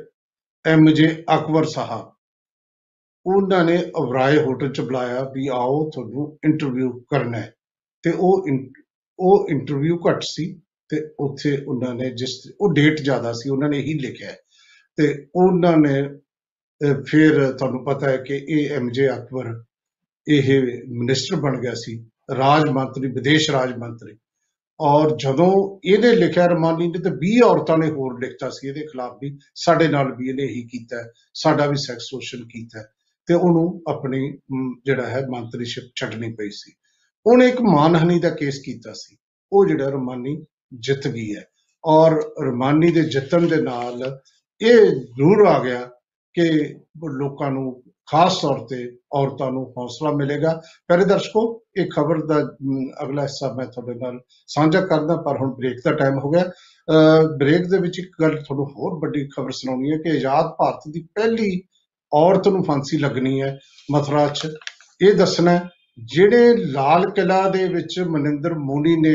ਐਮ ਜੇ ਅਕਬਰ ਸਾਹਿਬ। ਉਹਨਾਂ ਨੇ ਅਵਰਾਏ ਹੋਟਲ ਚ ਬੁਲਾਇਆ ਵੀ ਆਓ ਤੁਹਾਨੂੰ ਇੰਟਰਵਿਊ ਕਰਨਾ ਹੈ। ਤੇ ਉਹ ਇਨ- ਉਹ ਇੰਟਰਵਿਊ ਘੱਟ ਸੀ ਤੇ ਉੱਥੇ ਉਹਨਾਂ ਨੇ ਜਿਸ ਉਹ ਡੇਟ ਜ਼ਿਆਦਾ ਸੀ ਉਹਨਾਂ ਨੇ ਇਹੀ ਲਿਖਿਆ ਹੈ। ਤੇ ਉਹਨਾਂ ਨੇ ਅਹ, ਫਿਰ ਤੁਹਾਨੂੰ ਪਤਾ ਹੈ ਕਿ ਇਹ ਐਮ ਜੇ ਅਕਬਰ ਇਹ ਮਿਨਿਸਟਰ ਬਣ ਗਿਆ ਸੀ ਰਾਜ ਮੰਤਰੀ ਵਿਦੇਸ਼ ਰਾਜ ਮੰਤਰੀ। ਔਰ ਜਦੋਂ ਇਹਨੇ ਲਿਖਿਆ ਰਮਾਨੀ ਨੇ ਤੇ 20 ਔਰਤਾਂ ਨੇ ਹੋਰ ਲਿਖਤਾ ਸੀ ਇਹਦੇ ਖਿਲਾਫ ਵੀ ਸਾਡੇ ਨਾਲ ਵੀ ਇਹਨੇ ਇਹੀ ਕੀਤਾ ਹੈ, ਸਾਡਾ ਵੀ ਸੈਕਸ ਸ਼ੋਸ਼ਣ ਕੀਤਾ ਹੈ। ਤੇ ਉਹਨੂੰ ਆਪਣੀ ਅਮ, ਜਿਹੜਾ ਹੈ ਮੰਤਰੀਸ਼ਿਪ ਛੱਡਣੀ ਪਈ ਸੀ। ਉਹਨੇ ਇੱਕ ਮਾਨਹਾਨੀ ਦਾ ਕੇਸ ਕੀਤਾ ਸੀ। ਉਹ ਜਿਹੜਾ ਰਮਾਨੀ ਜਿੱਤ ਗਈ ਹੈ। ਔਰ ਰਮਾਨੀ ਦੇ ਜਿੱਤਣ ਦੇ ਨਾਲ ਇਹ ਜ਼ਰੂਰ ਆ ਗਿਆ ਕਿ ਲੋਕਾਂ ਨੂੰ ਖਾਸ ਤੌਰ ਤੇ ਔਰਤਾਂ ਨੂੰ ਹੌਸਲਾ ਮਿਲੇਗਾ ਪਿਆਰੇ ਦਰਸ਼ਕੋ ਇਹ ਖਬਰ ਦਾ ਅਮ, ਅਗਲਾ ਹਿੱਸਾ ਮੈਂ ਤੁਹਾਡੇ ਨਾਲ ਸਾਂਝਾ ਕਰਦਾ ਪਰ ਹੁਣ ਬ੍ਰੇਕ ਦਾ ਟਾਈਮ ਹੋ ਗਿਆ ਬ੍ਰੇਕ ਦੇ ਵਿੱਚ ਇੱਕ ਗੱਲ ਤੁਹਾਨੂੰ ਹੋਰ ਵੱਡੀ ਖਬਰ ਸੁਣਾਉਣੀ ਹੈ ਕਿ ਆਜ਼ਾਦ ਭਾਰਤ ਦੀ ਪਹਿਲੀ ਔਰਤ ਨੂੰ ਫਾਂਸੀ ਲੱਗਣੀ ਹੈ ਮਥੁਰਾ 'ਚ ਇਹ ਦੱਸਣਾ ਹੈ, ਜਿਹੜੇ ਲਾਲ ਕਿਲਾ ਦੇ ਵਿੱਚ ਮਨਿੰਦਰ ਮੋਨੀ ਨੇ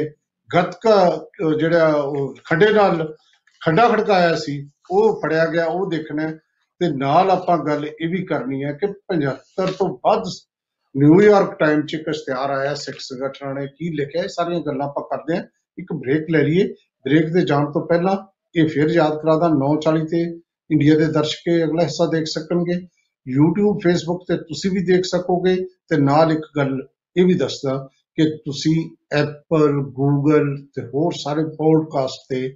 ਗੱਤਕਾ ਅਹ, ਜਿਹੜਾ ਉਹ ਖੰਡੇ ਨਾਲ ਖੰਡਾ ਖੜਕਾਇਆ ਸੀ ਉਹ ਫੜਿਆ ਗਿਆ ਉਹ ਦੇਖਣਾ ਹੈ। ਤੇ ਨਾਲ ਆਪਾਂ ਗੱਲ ਇਹ ਵੀ ਕਰਨੀ ਹੈ ਕਿ 75 ਤੋਂ ਵੱਧ ਨਿਊਯਾਰਕ ਟਾਈਮ 'ਚ ਇੱਕ ਇਸ਼ਤਿਹਾਰ ਆਇਆ, ਸਿੱਖ ਸੰਗਠਨਾਂ ਨੇ ਕੀ ਲਿਖਿਆ, ਇਹ ਸਾਰੀਆਂ ਗੱਲਾਂ ਆਪਾਂ ਕਰਦੇ ਹਾਂ। ਇੱਕ ਬ੍ਰੇਕ ਲੈ ਲਈਏ। ਬ੍ਰੇਕ ਦੇ ਜਾਣ ਤੋਂ ਪਹਿਲਾਂ ਇਹ ਫਿਰ ਯਾਦ ਕਰਾਦਾ 9:40 ਤੇ ਇੰਡੀਆ ਦੇ ਦਰਸ਼ਕ ਇਹ ਅਗਲਾ ਹਿੱਸਾ ਦੇਖ ਸਕਣਗੇ। YouTube, Facebook ਤੇ ਤੁਸੀਂ ਵੀ ਦੇਖ ਸਕੋਗੇ ਤੇ ਨਾਲ ਇੱਕ ਗੱਲ ਇਹ ਵੀ ਦੱਸਦਾ ਕਿ ਤੁਸੀਂ Apple, Google ਤੇ ਹੋਰ ਸਾਰੇ ਪੋਡਕਾਸਟ ਤੇ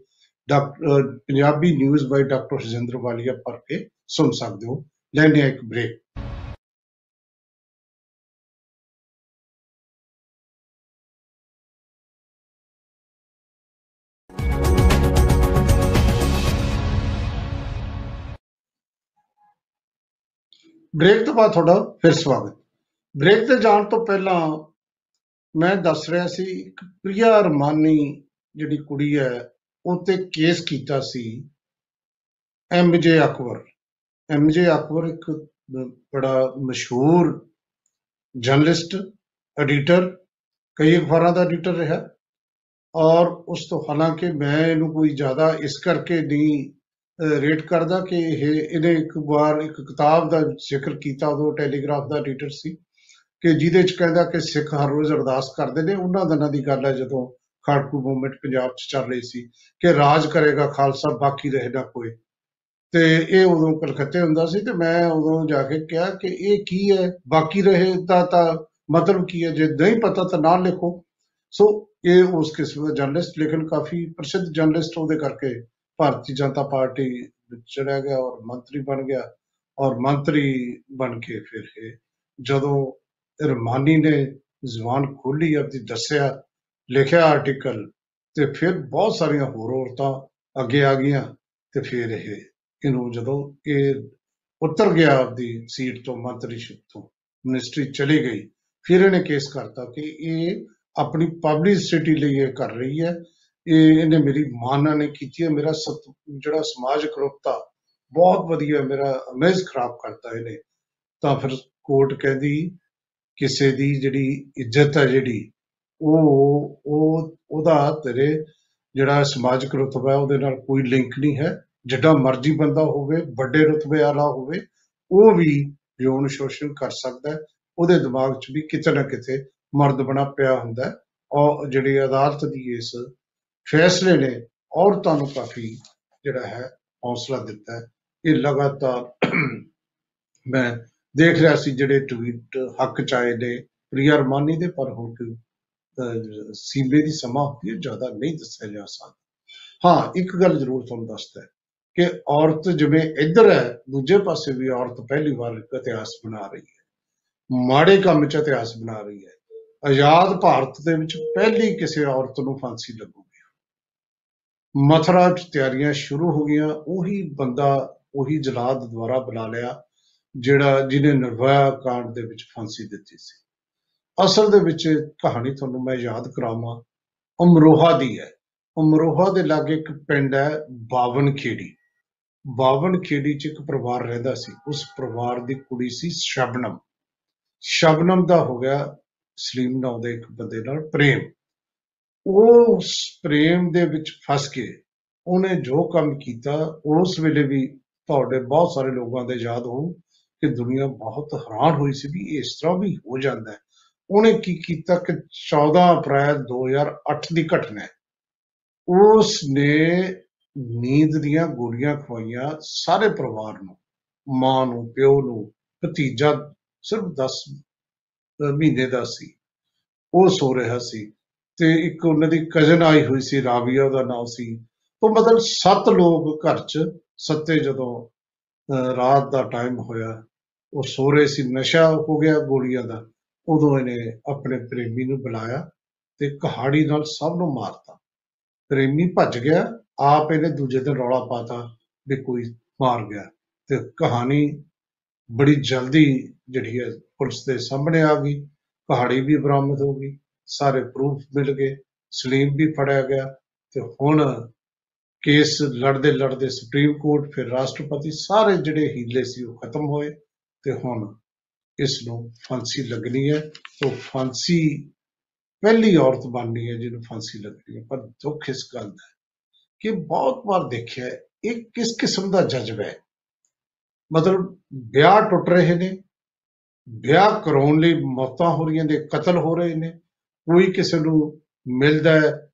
doctor Punjabi news by doctor Rajinder Walia ਪੜ੍ਹ ਕੇ ਸੁਣ ਸਕਦੇ ਹੋ ਲੈਣੇ ਇੱਕ ਬ੍ਰੇਕ ਬ੍ਰੇਕ ਤੋਂ ਬਾਅਦ ਤੁਹਾਡਾ ਫਿਰ ਸਵਾਗਤ। ਬ੍ਰੇਕ ਤੇ ਜਾਣ ਤੋਂ ਪਹਿਲਾਂ ਮੈਂ ਦੱਸ ਰਿਹਾ ਸੀ, ਇੱਕ ਪ੍ਰਿਆ ਰਮਾਨੀ ਜਿਹੜੀ ਕੁੜੀ ਹੈ, ਉਹ ਤੇ ਕੇਸ ਕੀਤਾ ਸੀ ਐਮਜੇ ਅਕਬਰ ਐਮਜੇ ਅਕਬਰ ਇੱਕ ਬ- ਬੜਾ ਮਸ਼ਹੂਰ ਜਰਨਲਿਸਟ ਐਡੀਟਰ ਕਈ ਅਖਬਾਰਾਂ ਦਾ ਐਡੀਟਰ ਰਿਹਾ। ਔਰ ਉਸ ਤੋਂ ਹਾਲਾਂਕਿ ਮੈਂ ਇਹਨੂੰ ਕੋਈ ਜ਼ਿਆਦਾ ਇਸ ਕਰਕੇ ਨਹੀਂ ਰੇਟ ਕਰਦਾ ਕਿ ਇਹ, ਇਹਨੇ ਇੱਕ ਵਾਰ ਇੱਕ ਕਿਤਾਬ ਦਾ ਜ਼ਿਕਰ ਕੀਤਾ, ਉਦੋਂ ਟੈਲੀਗ੍ਰਾਫ ਦਾ ਐਡੀਟਰ ਸੀ। ਕਿ ਜਿਹਦੇ ਚ ਕਹਿੰਦਾ ਕਿ ਸਿੱਖ ਹਰ ਰੋਜ਼ ਅਰਦਾਸ ਕਰਦੇ ਨੇ। ਉਹਨਾਂ ਦਿਨਾਂ ਦੀ ਗੱਲ ਹੈ ਜਦੋਂ ਖਾੜਕੂ ਮੂਵਮੈਂਟ ਪੰਜਾਬ ਚ ਚੱਲ ਰਹੀ ਸੀ ਕਿ ਰਾਜ ਕਰੇਗਾ ਖਾਲਸਾ, ਬਾਕੀ ਰਹੇ ਨਾ ਕੋਈ। ਤੇ ਇਹ ਉਦੋਂ ਕਲਕੱਤੇ ਹੁੰਦਾ ਸੀ ਤੇ ਮੈਂ ਉਦੋਂ ਜਾ ਕੇ ਕਿਹਾ ਕਿ ਇਹ ਕੀ ਹੈ? ਬਾਕੀ ਰਹੇ ਦਾ ਤਾਂ ਮਤਲਬ ਕੀ ਹੈ? ਜੇ ਨਹੀਂ ਪਤਾ ਤਾਂ ਨਾ ਲਿਖੋ। ਸੋ ਇਹ ਉਸ ਕਿਸਮ ਦਾ ਜਰਨਲਿਸਟ ਲੇਕਿਨ ਕਾਫੀ ਪ੍ਰਸਿੱਧ ਜਰਨਲਿਸਟ ਉਹਦੇ ਕਰਕੇ ਭਾਰਤੀ ਜਨਤਾ ਪਾਰਟੀ ਵਿੱਚ ਚੜਿਆ ਗਿਆ ਔਰ ਮੰਤਰੀ ਬਣ ਗਿਆ ਔਰ ਮੰਤਰੀ ਬਣ ਕੇ ਫਿਰ ਇਹ ਜਦੋਂ ਰਮਾਨੀ ਨੇ ਜ਼ੁਬਾਨ ਖੋਲੀ ਆਪਣੀ ਦੱਸਿਆ, ਲਿਖਿਆ ਆਰਟੀਕਲ ਤੇ ਫਿਰ ਬਹੁਤ ਸਾਰੀਆਂ ਹੋਰ ਔਰਤਾਂ ਅੱਗੇ ਆ ਗਈਆਂ ਤੇ ਫਿਰ ਇਹ ਇਹਨੂੰ ਜਦੋਂ ਇਹ ਉਤਰ ਗਿਆ ਆਪਦੀ ਸੀਟ ਤੋਂ, ਮੰਤਰੀਸ਼ਿਪ ਤੋਂ ਮਿਨਿਸਟਰੀ ਚਲੀ ਗਈ, ਫਿਰ ਇਹਨੇ ਕੇਸ ਕਰਤਾ ਕਿ ਇਹ ਆਪਣੀ ਪਬਲਿਸਿਟੀ ਲਈ ਇਹ ਕਰ ਰਹੀ ਹੈ। ਇਹ, ਇਹਨੇ ਮੇਰੀ ਮਾਨਾ ਨੇ ਕੀਤੀ ਹੈ। ਮੇਰਾ ਸਤ- ਜਿਹੜਾ ਸਮਾਜਿਕ ਰੁਖਤਾ ਬਹੁਤ ਵਧੀਆ ਮੇਰਾ ਇਮੇਜ ਖਰਾਬ ਕਰਤਾ ਇਹਨੇ। ਤਾਂ ਫਿਰ ਕੋਰਟ ਕਹਿੰਦੀ, ਕਿਸੇ ਦੀ ਜਿਹੜੀ ਇੱਜ਼ਤ ਹੈ ਜਿਹੜੀ, ਉਹ ਉਹ, ਉਹਦਾ ਤੇਰੇ ਜਿਹੜਾ ਸਮਾਜਿਕ ਰੁਤਬਾ ਹੈ ਉਹਦੇ ਨਾਲ ਕੋਈ ਲਿੰਕ ਨਹੀਂ ਹੈ। ਜਿੱਡਾ ਮਰਜ਼ੀ ਬੰਦਾ ਹੋਵੇ ਵੱਡੇ ਰੁਤਬੇ ਵਾਲਾ ਹੋਵੇ ਉਹ ਵੀ ਯੌਨ ਸ਼ੋਸ਼ਣ ਕਰ ਸਕਦਾ ਹੈ। ਉਹਦੇ ਦਿਮਾਗ 'ਚ ਵੀ ਕਿਤੇ ਨਾ ਕਿਤੇ ਮਰਦ ਬਣਾ ਪਿਆ ਹੁੰਦਾ ਹੈ। ਔਰ ਜਿਹੜੀ ਅਦਾਲਤ ਦੀ ਇਸ ਫੈਸਲੇ ਨੇ ਔਰਤਾਂ ਨੂੰ ਕਾਫੀ ਜਿਹੜਾ ਹੈ ਹੌਸਲਾ ਦਿੱਤਾ ਹੈ। ਇਹ ਲਗਾਤਾਰ ਮੈਂ ਦੇਖ ਰਿਹਾ ਸੀ ਜਿਹੜੇ ਟਵੀਟ ਹੱਕ ਚਾਏ ਨੇ ਪ੍ਰਿਆ ਰਮਾਨੀ ਦੇ ਪਰ ਹੁਣ ਕਿ ਅਹ, ਸੀਮੇ ਦੀ ਸਮਾਂ ਹੁੰਦੀ ਹੈ ਜ਼ਿਆਦਾ ਨਹੀਂ ਦੱਸਿਆ ਜਾ ਸਕਦਾ। ਹਾਂ ਇੱਕ ਗੱਲ ਜ਼ਰੂਰ ਤੁਹਾਨੂੰ ਦੱਸਦਾ ਹੈ। ਕਿ ਔਰਤ ਜਿਵੇਂ ਇੱਧਰ ਹੈ, ਦੂਜੇ ਪਾਸੇ ਵੀ ਔਰਤ ਪਹਿਲੀ ਵਾਰ ਇੱਕ ਇਤਿਹਾਸ ਬਣਾ ਰਹੀ ਹੈ। ਮਾੜੇ ਕੰਮ 'ਚ ਇਤਿਹਾਸ ਬਣਾ ਰਹੀ ਹੈ। ਆਜ਼ਾਦ ਭਾਰਤ ਦੇ ਵਿੱਚ ਪਹਿਲੀ ਕਿਸੇ ਔਰਤ ਨੂੰ ਫਾਂਸੀ ਲੱਗੂਗੀ। ਮਥੁਰਾ 'ਚ ਤਿਆਰੀਆਂ ਸ਼ੁਰੂ ਹੋ ਗਈਆਂ, ਉਹੀ ਬੰਦਾ, ਉਹੀ ਜਲਾਦ ਦੁਆਰਾ ਬੁਲਾ ਲਿਆ, ਜਿਹੜਾ ਜਿਹਨੇ ਨਿਰਭਇਆ ਕਾਂਡ ਦੇ ਵਿੱਚ ਫਾਂਸੀ ਦਿੱਤੀ ਸੀ। ਅਸਲ ਦੇ ਵਿੱਚ ਕਹਾਣੀ ਤੁਹਾਨੂੰ ਮੈਂ ਯਾਦ ਕਰਾਵਾਂ। ਅਮਰੋਹਾ ਦੀ ਹੈ। ਅਮਰੋਹਾ ਦੇ ਲਾਗੇ ਇੱਕ ਪਿੰਡ ਹੈ ਬਾਵਨ ਖੇੜੀ ਬਾਵਨ ਖੇੜੀ 'ਚ ਇੱਕ ਪਰਿਵਾਰ ਰਹਿੰਦਾ ਸੀ। ਉਸ ਪਰਿਵਾਰ ਦੀ ਕੁੜੀ ਸੀ ਸ਼ਬਨਮ। ਸ਼ਬਨਮ ਦਾ ਹੋ ਗਿਆ ਸਲੀਮ ਨਾਂ ਦੇ ਇੱਕ ਬੰਦੇ ਨਾਲ ਪ੍ਰੇਮ। ਉਹ ਉਸ ਪ੍ਰੇਮ ਦੇ ਵਿੱਚ ਫਸ ਕੇ ਉਹਨੇ ਜੋ ਕੰਮ ਕੀਤਾ, ਉਸ ਵੇਲੇ ਵੀ ਤੁਹਾਡੇ ਬਹੁਤ ਸਾਰੇ ਲੋਕਾਂ ਦੇ ਯਾਦ ਹੋਊ ਕਿ ਦੁਨੀਆ ਬਹੁਤ ਹੈਰਾਨ ਹੋਈ ਸੀ ਵੀ ਇਸ ਤਰ੍ਹਾਂ ਵੀ ਹੋ ਜਾਂਦਾ ਹੈ। ਉਹਨੇ ਕੀ ਕੀਤਾ ਕਿ 14 ਅਪ੍ਰੈਲ 2008 ਦੀ ਘਟਨਾ ਹੈ। ਉਸ ਨੇ ਨੀਂਦ ਦੀਆਂ ਗੋਲੀਆਂ ਖਵਾਈਆਂ ਸਾਰੇ ਪਰਿਵਾਰ ਨੂੰ ਮਾਂ ਨੂੰ ਪਿਓ ਨੂੰ ਭਤੀਜਾ ਸਿਰਫ 10 ਮਹੀਨੇ ਦਾ ਸੀ। ਉਹ ਸੋ ਰਿਹਾ ਸੀ ਤੇ ਇੱਕ ਉਹਨਾਂ ਦੀ ਕਜ਼ਨ ਆਈ ਹੋਈ ਸੀ ਰਾਬੀਆ ਉਹਦਾ ਨਾਮ ਸੀ। ਉਹ ਮਤਲਬ ਸੱਤ ਲੋਕ ਘਰ 'ਚ ਸੱਤੇ ਜਦੋਂ ਅਹ, ਰਾਤ ਦਾ ਟਾਈਮ ਹੋਇਆ ਉਹ ਸੋ ਰਹੇ ਸੀ। ਨਸ਼ਾ ਹੋ ਗਿਆ ਗੋਲੀਆਂ ਦਾ। ਉਦੋਂ ਇਹਨੇ ਆਪਣੇ ਪ੍ਰੇਮੀ ਨੂੰ ਬੁਲਾਇਆ ਤੇ ਕਹਾੜੀ ਨਾਲ ਸਭ ਨੂੰ ਮਾਰਤਾ। ਪ੍ਰੇਮੀ ਭੱਜ ਗਿਆ ਆਪ ਇਹਨੇ ਦੂਜੇ ਦਿਨ ਰੌਲਾ ਪਾਤਾ ਵੀ ਕੋਈ ਮਾਰ ਗਿਆ। ਤੇ ਕਹਾਣੀ ਬੜੀ ਜਲਦੀ ਜਿਹੜੀ ਹੈ ਪੁਲਿਸ ਦੇ ਸਾਹਮਣੇ ਆ ਗਈ। ਕਹਾੜੀ ਵੀ ਬਰਾਮਦ ਹੋ ਗਈ, ਸਾਰੇ ਪ੍ਰੂਫ ਮਿਲ ਗਏ, ਸਲੀਮ ਵੀ ਫੜਿਆ ਗਿਆ ਤੇ ਹੁਣ ਕੇਸ ਲੜਦੇ ਲੜਦੇ ਸੁਪਰੀਮ ਕੋਰਟ ਫਿਰ ਰਾਸ਼ਟਰਪਤੀ ਸਾਰੇ ਜਿਹੜੇ ਹੀਲੇ ਸੀ ਉਹ ਖਤਮ ਹੋਏ ਤੇ ਹੁਣ ਇਸ ਨੂੰ ਫਾਂਸੀ ਲੱਗਣੀ ਹੈ। ਤੋਂ ਫਾਂਸੀ ਪਹਿਲੀ ਔਰਤ ਬਣਨੀ ਹੈ ਜਿਹਨੂੰ ਫਾਂਸੀ ਲੱਗਣੀ ਹੈ, ਪਰ ਦੁੱਖ ਇਸ ਗੱਲ ਦਾ ਹੈ। ਕਿ ਬਹੁਤ ਵਾਰ ਦੇਖਿਆ ਹੈ, ਇਹ ਕਿਸ ਕਿਸਮ ਦਾ ਜਜ਼ਬਾ ਹੈ? ਮਤਲਬ ਵਿਆਹ ਟੁੱਟ ਰਹੇ ਨੇ ਵਿਆਹ ਕਰਾਉਣ ਲਈ ਮੌਤਾਂ ਹੋ ਰਹੀਆਂ ਨੇ ਕਤਲ ਹੋ ਰਹੇ ਨੇ ਕੋਈ ਕਿਸੇ ਨੂੰ ਮਿਲਦਾ ਹੈ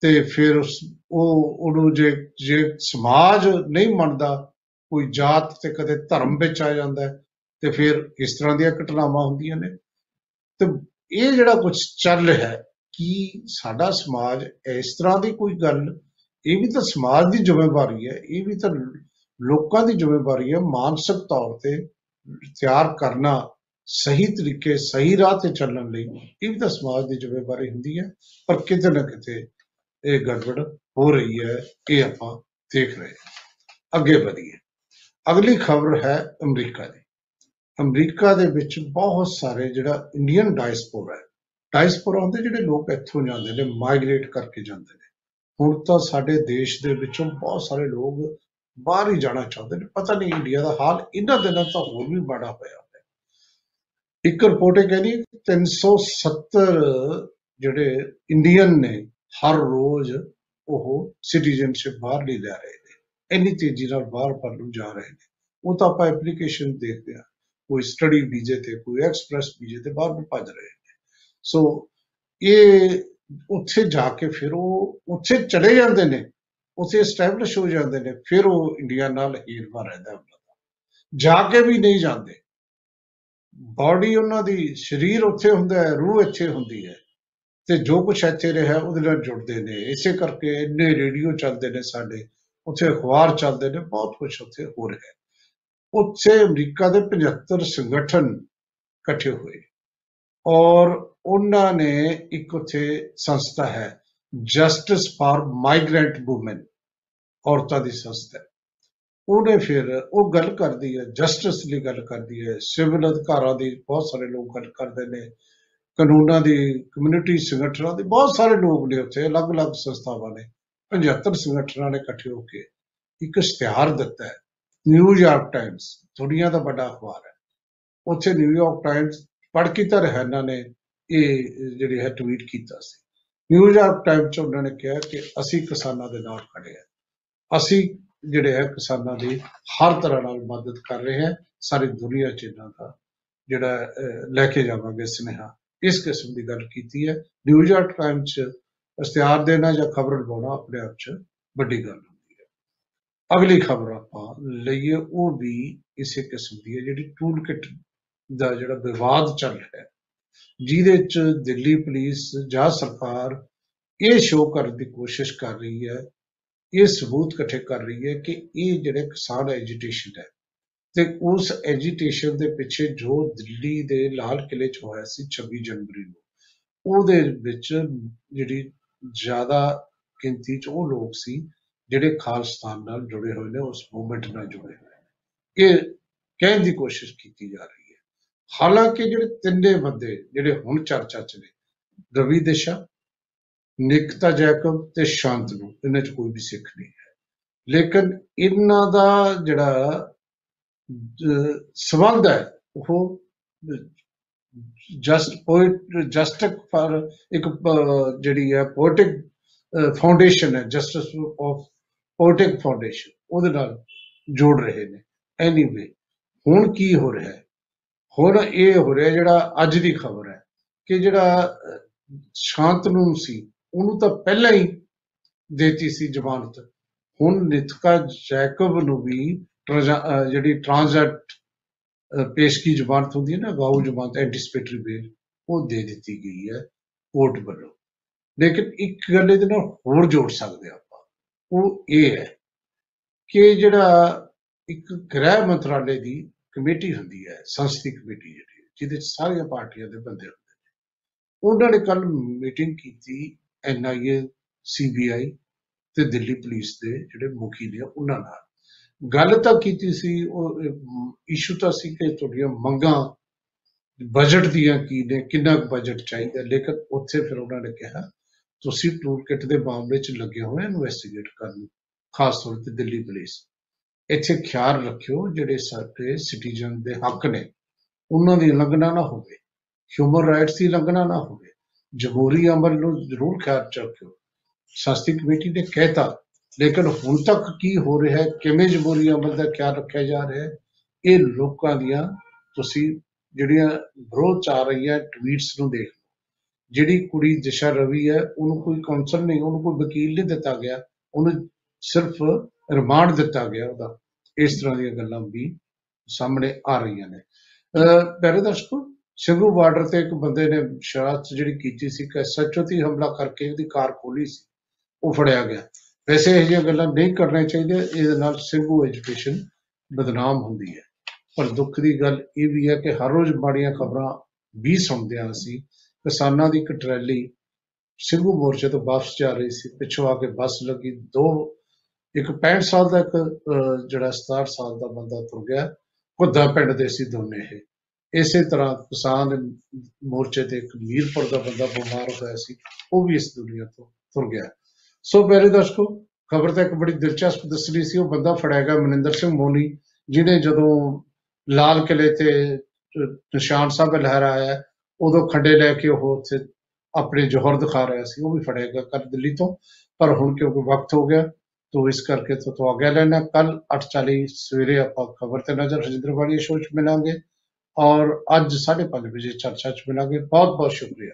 ਤੇ ਫਿਰ ਉਸ ਉਹ ਉਹਨੂੰ ਜੇ ਜੇ ਸਮਾਜ ਨਹੀਂ ਮੰਨਦਾ ਕੋਈ ਜਾਤ ਤੇ ਕਦੇ ਧਰਮ ਵਿੱਚ ਆ ਜਾਂਦਾ ਹੈ ਤੇ ਫਿਰ ਇਸ ਤਰ੍ਹਾਂ ਦੀਆਂ ਘਟਨਾਵਾਂ ਹੁੰਦੀਆਂ ਨੇ। ਤੇ ਇਹ ਜਿਹੜਾ ਕੁਝ ਚੱਲ ਰਿਹਾ ਹੈ ਕੀ ਸਾਡਾ ਸਮਾਜ ਇਸ ਤਰ੍ਹਾਂ ਦੀ ਕੋਈ ਗੱਲ ਇਹ ਵੀ ਤਾਂ ਸਮਾਜ ਦੀ ਜ਼ਿੰਮੇਵਾਰੀ ਹੈ, ਇਹ ਵੀ ਤਾਂ ਲੋਕਾਂ ਦੀ ਜ਼ਿੰਮੇਵਾਰੀ ਹੈ ਮਾਨਸਿਕ ਤੌਰ ਤੇ ਤਿਆਰ ਕਰਨਾ, ਸਹੀ ਤਰੀਕੇ, ਸਹੀ ਰਾਹ ਤੇ ਚੱਲਣ ਲਈ ਇਹ ਵੀ ਤਾਂ ਸਮਾਜ ਦੀ ਜ਼ਿੰਮੇਵਾਰੀ ਹੁੰਦੀ ਹੈ, ਪਰ ਕਿਤੇ ਨਾ ਕਿਤੇ ਇਹ ਗੜਬੜ ਹੋ ਰਹੀ ਹੈ, ਇਹ ਆਪਾਂ ਦੇਖ ਰਹੇ ਹਾਂ। ਅੱਗੇ ਵਧੀਏ। ਅਗਲੀ ਖਬਰ ਹੈ ਅਮਰੀਕਾ ਦੀ। ਅਮਰੀਕਾ ਦੇ ਵਿੱਚ ਬਹੁਤ ਸਾਰੇ ਜਿਹੜਾ ਇੰਡੀਅਨ ਡਾਇਸਪੋਰਾ ਹੈ, ਡਾਇਸਪੋਰਾ ਹੁੰਦੇ ਜਿਹੜੇ ਲੋਕ ਇੱਥੋਂ ਜਾਂਦੇ ਨੇ, ਮਾਈਗ੍ਰੇਟ ਕਰਕੇ ਜਾਂਦੇ ਨੇ। ਹੁਣ ਤਾਂ ਸਾਡੇ ਦੇਸ਼ ਦੇ ਵਿੱਚੋਂ ਬਹੁਤ ਸਾਰੇ ਲੋਕ ਬਾਹਰ ਹੀ ਜਾਣਾ ਚਾਹੁੰਦੇ ਨੇ। ਪਤਾ ਨਹੀਂ ਇੰਡੀਆ ਦਾ ਹਾਲ ਇਹਨਾਂ ਦਿਨਾਂ ਤਾਂ ਹੋਰ ਵੀ ਮਾੜਾ ਹੋਇਆ ਹੈ ਇੱਕ ਰਿਪੋਰਟ ਇਹ ਕਹਿੰਦੀ 370 ਜਿਹੜੇ ਇੰਡੀਅਨ ਨੇ ਹਰ ਰੋਜ਼ ਉਹ ਸਿਟੀਜ਼ਨਸ਼ਿਪ ਬਾਹਰ ਨਹੀਂ ਲੈ ਰਹੇ ਨੇ। ਇੰਨੀ ਤੇਜ਼ੀ ਨਾਲ ਬਾਹਰ ਪਰ ਨੂੰ ਜਾ ਰਹੇ ਨੇ। ਉਹ ਤਾਂ ਆਪਾਂ ਐਪਲੀਕੇਸ਼ਨ ਦੇਖਦੇ ਹਾਂ। ਕੋਈ ਸਟੱਡੀ ਵੀਜ਼ੇ ਤੇ, ਕੋਈ ਐਕਸਪ੍ਰੈਸ ਵੀਜ਼ੇ ਤੇ ਬਾਹਰ ਨੂੰ ਭੱਜ ਰਹੇ ਨੇ। ਸੋ ਇਹ ਉੱਥੇ ਜਾ ਕੇ ਫਿਰ ਉਹ ਉੱਥੇ ਚਲੇ ਜਾਂਦੇ ਨੇ, ਉੱਥੇ ਐਸਟੈਬਲਿਸ਼ ਹੋ ਜਾਂਦੇ ਨੇ, ਫਿਰ ਉਹ ਇੰਡੀਆ ਨਾਲ ਹੀਰਵਾ ਰਹਿੰਦਾ ਉਹਨਾਂ ਦਾ। ਜਾ ਕੇ ਵੀ ਨਹੀਂ ਜਾਂਦੇ। ਬਾਡੀ ਉਹਨਾਂ ਦੀ, ਸਰੀਰ ਉੱਥੇ ਹੁੰਦਾ ਹੈ, ਰੂਹ ਇੱਥੇ ਹੁੰਦੀ ਹੈ। ਤੇ ਜੋ ਕੁਝ ਇੱਥੇ ਰਿਹਾ, ਉਹਦੇ ਨਾਲ ਜੁੜਦੇ ਨੇ। ਇਸੇ ਕਰਕੇ ਇੰਨੇ ਰੇਡੀਓ ਚੱਲਦੇ ਨੇ ਸਾਡੇ, ਉੱਥੇ ਅਖਬਾਰ ਚੱਲਦੇ ਨੇ, ਬਹੁਤ ਕੁਝ ਉੱਥੇ ਹੋ ਰਿਹਾ ਹੈ। ਉੱਥੇ ਅਮਰੀਕਾ ਦੇ 75 ਸੰਗਠਨ ਇਕੱਠੇ ਹੋਏ। ਔਰ ਉਹਨਾਂ ਨੇ ਇੱਕ ਉੱਥੇ ਸੰਸਥਾ ਹੈ ਜਸਟਿਸ ਫਾਰ ਮਾਈਗ੍ਰੈਂਟ ਵੂਮਨ ਔਰਤਾਂ ਦੀ ਸੰਸਥਾ ਹੈ। ਉਹਨੇ ਫਿਰ ਉਹ ਗੱਲ ਕਰਦੀ ਹੈ ਜਸਟਿਸ ਲਈ ਗੱਲ ਕਰਦੀ ਹੈ ਸਿਵਲ ਅਧਿਕਾਰਾਂ ਦੀ ਬਹੁਤ ਸਾਰੇ ਲੋਕ ਗੱਲ ਕਰਦੇ ਨੇ, ਕਾਨੂੰਨਾਂ ਦੀ ਕਮਿਊਨਿਟੀ ਸੰਗਠਨਾਂ ਦੇ ਬਹੁਤ ਸਾਰੇ ਲੋਕ ਨੇ ਉੱਥੇ, ਅਲੱਗ-ਅਲੱਗ ਸੰਸਥਾਵਾਂ ਨੇ 75 ਸੰਗਠਨਾਂ ਨੇ ਇਕੱਠੇ ਹੋ ਕੇ ਇੱਕ ਇਸ਼ਤਿਹਾਰ ਦਿੱਤਾ ਹੈ ਨਿਊਯਾਰਕ ਟਾਈਮਸ ਦੁਨੀਆ ਦਾ ਵੱਡਾ ਅਖਬਾਰ ਹੈ ਉੱਥੇ ਨਿਊਯਾਰਕ ਟਾਈਮਸ ਪੜ੍ਹ ਕੇ ਤਾਂ ਰਿਹਾ ਇਹਨਾਂ ਨੇ ਇਹ ਜਿਹੜੀ ਹੈ ਟਵੀਟ ਕੀਤਾ ਸੀ। ਨਿਊਯਾਰਕ ਟਾਈਮਸ ਚ ਉਹਨਾਂ ਨੇ ਕਿਹਾ ਕਿ ਅਸੀਂ ਕਿਸਾਨਾਂ ਦੇ ਨਾਲ ਖੜੇ ਹਾਂ। ਅਸੀਂ ਜਿਹੜੇ ਹੈ ਕਿਸਾਨਾਂ ਦੀ ਹਰ ਤਰ੍ਹਾਂ ਨਾਲ ਮਦਦ ਕਰ ਰਹੇ ਹਾਂ। ਸਾਰੀ ਦੁਨੀਆ ਚ ਇਹਨਾਂ ਦਾ ਜਿਹੜਾ ਅਹ, ਲੈ ਕੇ ਜਾਵਾਂਗੇ ਸੁਨੇਹਾ। ਇਸ ਕਿਸਮ ਦੀ ਗੱਲ ਕੀਤੀ ਹੈ। ਨਿਊਯਾਰਕ ਟਾਈਮਸ ਚ ਇਸ਼ਤਿਹਾਰ ਦੇਣਾ ਜਾਂ ਖਬਰ ਲਗਾਉਣਾ ਆਪਣੇ ਆਪ ਚ ਵੱਡੀ ਗੱਲ ਹੁੰਦੀ ਹੈ। ਅਗਲੀ ਖਬਰ ਆਪਾਂ ਲਈਏ ਉਹ ਵੀ ਇਸੇ ਕਿਸਮ ਦੀ ਹੈ ਜਿਹੜੀ ਟੂਲ ਕਿਟ ਦਾ ਜਿਹੜਾ ਵਿਵਾਦ ਚੱਲ ਰਿਹਾ ਹੈ, ਜਿਹਦੇ ਚ ਦਿੱਲੀ ਪੁਲਿਸ ਜਾਂ ਸਰਕਾਰ ਇਹ ਸ਼ੋਅ ਕਰਨ ਦੀ ਕੋਸ਼ਿਸ਼ ਕਰ ਰਹੀ ਹੈ, ਇਹ ਸਬੂਤ ਇਕੱਠੇ ਕਰ ਰਹੀ ਹੈ ਕਿ ਇਹ ਜਿਹੜੇ ਕਿਸਾਨ ਐਜੀਟੇਸ਼ਨ ਹੈ ਤੇ ਉਸ ਐਜੀਟੇਸ਼ਨ ਦੇ ਪਿੱਛੇ ਜੋ ਦਿੱਲੀ ਦੇ ਲਾਲ ਕਿਲੇ 'ਚ ਹੋਇਆ ਸੀ 26 ਜਨਵਰੀ ਨੂੰ, ਉਹਦੇ ਵਿੱਚ ਜਿਹੜੀ ਜ਼ਿਆਦਾ ਗਿਣਤੀ 'ਚ ਉਹ ਲੋਕ ਸੀ ਜਿਹੜੇ ਖਾਲਿਸਤਾਨ ਨਾਲ ਜੁੜੇ ਹੋਏ ਨੇ, ਉਸ ਮੂਵਮੈਂਟ ਨਾਲ ਜੁੜੇ ਹੋਏ ਨੇ। ਇਹ ਕਹਿਣ ਦੀ ਕੋਸ਼ਿਸ਼ ਕੀਤੀ ਜਾ ਰਹੀ ਹੈ। ਹਾਲਾਂਕਿ ਜਿਹੜੇ ਤਿੰਨੇ ਬੰਦੇ ਜਿਹੜੇ ਹੁਣ ਚਰਚਾ 'ਚ ਨੇ ਰਵੀ ਦਿਸ਼ਾ ਨਿਕਤਾ ਜੈਕਬ ਤੇ ਸ਼ਾਂਤਨੂ ਇਹਨਾਂ 'ਚ ਕੋਈ ਵੀ ਸਿੱਖ ਨਹੀਂ ਹੈ। ਲੇਕਿਨ ਇਹਨਾਂ ਦਾ ਜਿਹੜਾ ਅਹ, ਸੰਬੰਧ ਹੈ ਉਹ ਜਸਟ ਪੋਇਟ ਜਸਟਿਕ ਫਾਰ ਇੱਕ ਅਹ, ਜਿਹੜੀ ਹੈ ਪੋਇਟਿਕ ਫਾਊਂਡੇਸ਼ਨ ਹੈ ਜਸਟਿਸ ਆਫ ਪੋਇਟਿਕ ਫਾਊਂਡੇਸ਼ਨ ਉਹਦੇ ਨਾਲ ਜੋੜ ਰਹੇ ਨੇ। ਐਨੀਵੇ ਹੁਣ ਕੀ ਹੋ ਰਿਹਾ ਹੈ? ਹੁਣ ਇਹ ਹੋ ਰਿਹਾ ਜਿਹੜਾ ਅੱਜ ਦੀ ਖਬਰ ਹੈ ਕਿ ਜਿਹੜਾ ਅਹ, ਸ਼ਾਂਤਨੂ ਸੀ ਉਹਨੂੰ ਤਾਂ ਪਹਿਲਾਂ ਹੀ ਦੇਤੀ ਸੀ ਜ਼ਮਾਨਤ। ਹੁਣ ਨਿਤਕਾ ਜੈਕਬ ਨੂੰ ਵੀ ਟ੍ਰਾਂਜ਼ਾ- ਅਹ ਜਿਹੜੀ ਟ੍ਰਾਂਜ਼ੈਕਟ ਪੇਸ਼ਗੀ ਜ਼ਮਾਨਤ ਹੁੰਦੀ ਹੈ ਨਾ ਗਾਉ ਜ਼ਮਾਨਤ ਐਂਟੀਸਪੇਟਰੀ ਬੇਲ ਉਹ ਦੇ ਦਿੱਤੀ ਗਈ ਹੈ ਕੋਰਟ ਵੱਲੋਂ। ਲੇਕਿਨ ਇੱਕ ਗੱਲ ਇਹਦੇ ਨਾਲ ਹੋਰ ਜੋੜ ਸਕਦੇ ਹਾਂ ਆਪਾਂ। ਉਹ ਇਹ ਹੈ ਕਿ ਜਿਹੜਾ ਇੱਕ ਗ੍ਰਹਿ ਮੰਤਰਾਲੇ ਦੀ ਕਮੇਟੀ ਹੁੰਦੀ ਹੈ, ਸੰਸਦੀ ਕਮੇਟੀ ਜਿਹੜੀ, ਜਿਹਦੇ 'ਚ ਸਾਰੀਆਂ ਪਾਰਟੀਆਂ ਦੇ ਬੰਦੇ ਹੁੰਦੇ ਨੇ। ਉਹਨਾਂ ਨੇ ਕੱਲ ਮੀਟਿੰਗ ਕੀਤੀ ਐਨਆਈਏ ਸੀਬੀਆਈ ਤੇ ਦਿੱਲੀ ਪੁਲਿਸ ਦੇ ਜਿਹੜੇ ਮੁਖੀ ਨੇ ਉਹਨਾਂ ਨਾਲ। ਗੱਲ ਤਾਂ ਕੀਤੀ ਸੀ, ਉਹ ਇਸ਼ੂ ਤਾਂ ਸੀ ਕਿ ਤੁਹਾਡੀਆਂ ਮੰਗਾਂ ਬਜਟ ਦੀਆਂ ਕੀ ਨੇ, ਕਿੰਨਾ ਬਜਟ ਚਾਹੀਦਾ। ਲੇਕਿਨ ਉੱਥੇ ਫਿਰ ਉਹਨਾਂ ਨੇ ਕਿਹਾ, ਤੁਸੀਂ ਟੂਲ ਕਿਟ ਦੇ ਮਾਮਲੇ 'ਚ ਲੱਗੇ ਹੋਏ ਇਨਵੈਸਟੀਗੇਟ ਕਰਨ, ਖਾਸ ਤੌਰ ਤੇ ਦਿੱਲੀ ਪੁਲਿਸ। ਇੱਥੇ ਖਿਆਲ ਰੱਖਿਓ, ਜਿਹੜੇ ਸਾਡੇ ਸਿਟੀਜ਼ਨ ਦੇ ਹੱਕ ਨੇ, ਉਹਨਾਂ ਦੀ ਉਲੰਘਣਾ ਨਾ ਹੋਵੇ ਹਿਊਮਨ ਰਾਈਟਸ ਦੀ ਉਲੰਘਣਾ ਨਾ ਹੋਵੇ, ਜਮਹੂਰੀ ਅਮਲ ਨੂੰ ਜ਼ਰੂਰ ਖਿਆਲ 'ਚ ਰੱਖਿਓ। ਸ਼ਾਸਤਰੀ ਕਮੇਟੀ ਨੇ ਕਹਿਤਾ, ਲੇਕਿਨ ਹੁਣ ਤੱਕ ਕੀ ਹੋ ਰਿਹਾ ਹੈ, ਕਿਵੇਂ ਜਮਹੂਰੀ ਅਮਲ ਦਾ ਖਿਆਲ ਰੱਖਿਆ ਜਾ ਰਿਹਾ ਹੈ, ਇਹ ਲੋਕਾਂ ਦੀਆਂ ਤੁਸੀਂ ਜਿਹੜੀਆਂ ਵਿਰੋਧ ਚ ਆ ਰਹੀਆਂ ਟਵੀਟਸ ਨੂੰ ਦੇਖ ਲਓ। ਜਿਹੜੀ ਕੁੜੀ ਦਿਸ਼ਾ ਰਵੀ ਹੈ, ਉਹਨੂੰ ਕੋਈ ਕਾਉਂਸਲ ਨਹੀਂ, ਉਹਨੂੰ ਕੋਈ ਵਕੀਲ ਨਹੀਂ ਦਿੱਤਾ ਗਿਆ, ਉਹਨੂੰ ਸਿਰਫ ਰਿਮਾਂਡ ਦਿੱਤਾ ਗਿਆ ਉਹਦਾ। ਇਸ ਤਰ੍ਹਾਂ ਦੀਆਂ ਗੱਲਾਂ ਵੀ ਸਾਹਮਣੇ ਆ ਰਹੀਆਂ ਨੇ। ਅਹ ਪਿਆਰੇ ਦਰਸ਼ਕੋ ਸਿੰਘੂ ਬਾਰਡਰ ਤੇ ਇੱਕ ਬੰਦੇ ਨੇ ਸ਼ਰਾਰਤ ਜਿਹੜੀ ਕੀਤੀ ਸੀ ਕਿ ਸੱਚੋ ਤੇ ਹਮਲਾ ਕਰਕੇ ਉਹਦੀ ਕਾਰ ਖੋਲੀ ਸੀ। ਉਹ ਫੜਿਆ ਗਿਆ। ਵੈਸੇ ਇਹ ਜਿਹੀਆਂ ਗੱਲਾਂ ਨਹੀਂ ਕਰਨੀਆਂ ਚਾਹੀਦੀਆਂ, ਇਹਦੇ ਨਾਲ ਸਿੰਘੂ ਐਜੂਕੇਸ਼ਨ ਬਦਨਾਮ ਹੁੰਦੀ ਹੈ। ਪਰ ਦੁੱਖ ਦੀ ਗੱਲ ਇਹ ਵੀ ਹੈ ਕਿ ਹਰ ਰੋਜ਼ ਮਾੜੀਆਂ ਖਬਰਾਂ ਵੀ ਸੁਣਦੇ ਹਾਂ ਅਸੀਂ। ਕਿਸਾਨਾਂ ਦੀ ਇੱਕ ਟਰੈਲੀ ਸਿੰਘੂ ਮੋਰਚੇ ਤੋਂ ਵਾਪਸ ਜਾ ਰਹੀ ਸੀ। ਪਿੱਛੋਂ ਆ ਕੇ ਬੱਸ ਲੱਗੀ, ਦੋ ਇੱਕ 65 ਸਾਲ ਦਾ ਇੱਕ ਅਹ, ਜਿਹੜਾ 67 ਸਾਲ ਦਾ ਬੰਦਾ ਤੁਰ ਗਿਆ ਘੁੱਦਾ ਪਿੰਡ ਦੇ ਸੀ ਦੋਨੇ ਇਹ। ਇਸੇ ਤਰ੍ਹਾਂ ਕਿਸਾਨ ਮੋਰਚੇ ਤੇ ਇੱਕ ਮੀਰਪੁਰ ਦਾ ਬੰਦਾ ਬਿਮਾਰ ਹੋਇਆ ਸੀ ਉਹ ਵੀ ਇਸ ਦੁਨੀਆ ਤੋਂ ਤੁਰ ਗਿਆ। ਸੋ ਮੇਰੇ ਦਰਸ਼ਕੋ ਖਬਰ ਤਾਂ ਇੱਕ ਬੜੀ ਦਿਲਚਸਪ ਦੱਸਣੀ ਸੀ ਉਹ ਬੰਦਾ ਫੜਿਆ ਗਿਆ ਮਨਿੰਦਰ ਸਿੰਘ ਮੋਨੀ ਜਿਹਨੇ ਜਦੋਂ ਲਾਲ ਕਿਲੇ ਤੇ ਅਹ, ਨਿਸ਼ਾਨ ਸਾਹਿਬ ਲਹਿਰਾਇਆ ਉਦੋਂ ਖੰਡੇ ਲੈ ਕੇ ਉਹ ਉੱਥੇ ਆਪਣੇ ਜੋਹਰ ਦਿਖਾ ਰਿਹਾ ਸੀ ਉਹ ਵੀ ਫੜਿਆ ਗਿਆ ਕੱਲ ਦਿੱਲੀ ਤੋਂ ਪਰ ਹੁਣ ਕਿਉਂਕਿ ਵਕਤ ਹੋ ਗਿਆ ਤੋ ਇਸ ਕਰਕੇ ਤੋਂ ਤੋਂ ਆਗਿਆ ਲੈਣਾ ਕੱਲ 8:40 ਸਵੇਰੇ ਆਪਾਂ ਖਬਰ ਤੇ ਨਜ਼ਰ, ਰਜਿੰਦਰ ਵਾਲੀ ਸ਼ੋਅ 'ਚ ਮਿਲਾਂਗੇ ਔਰ ਅੱਜ 5:30 ਵਜੇ ਚਰਚਾ 'ਚ ਮਿਲਾਂਗੇ। ਬਹੁਤ ਬਹੁਤ ਸ਼ੁਕਰੀਆ।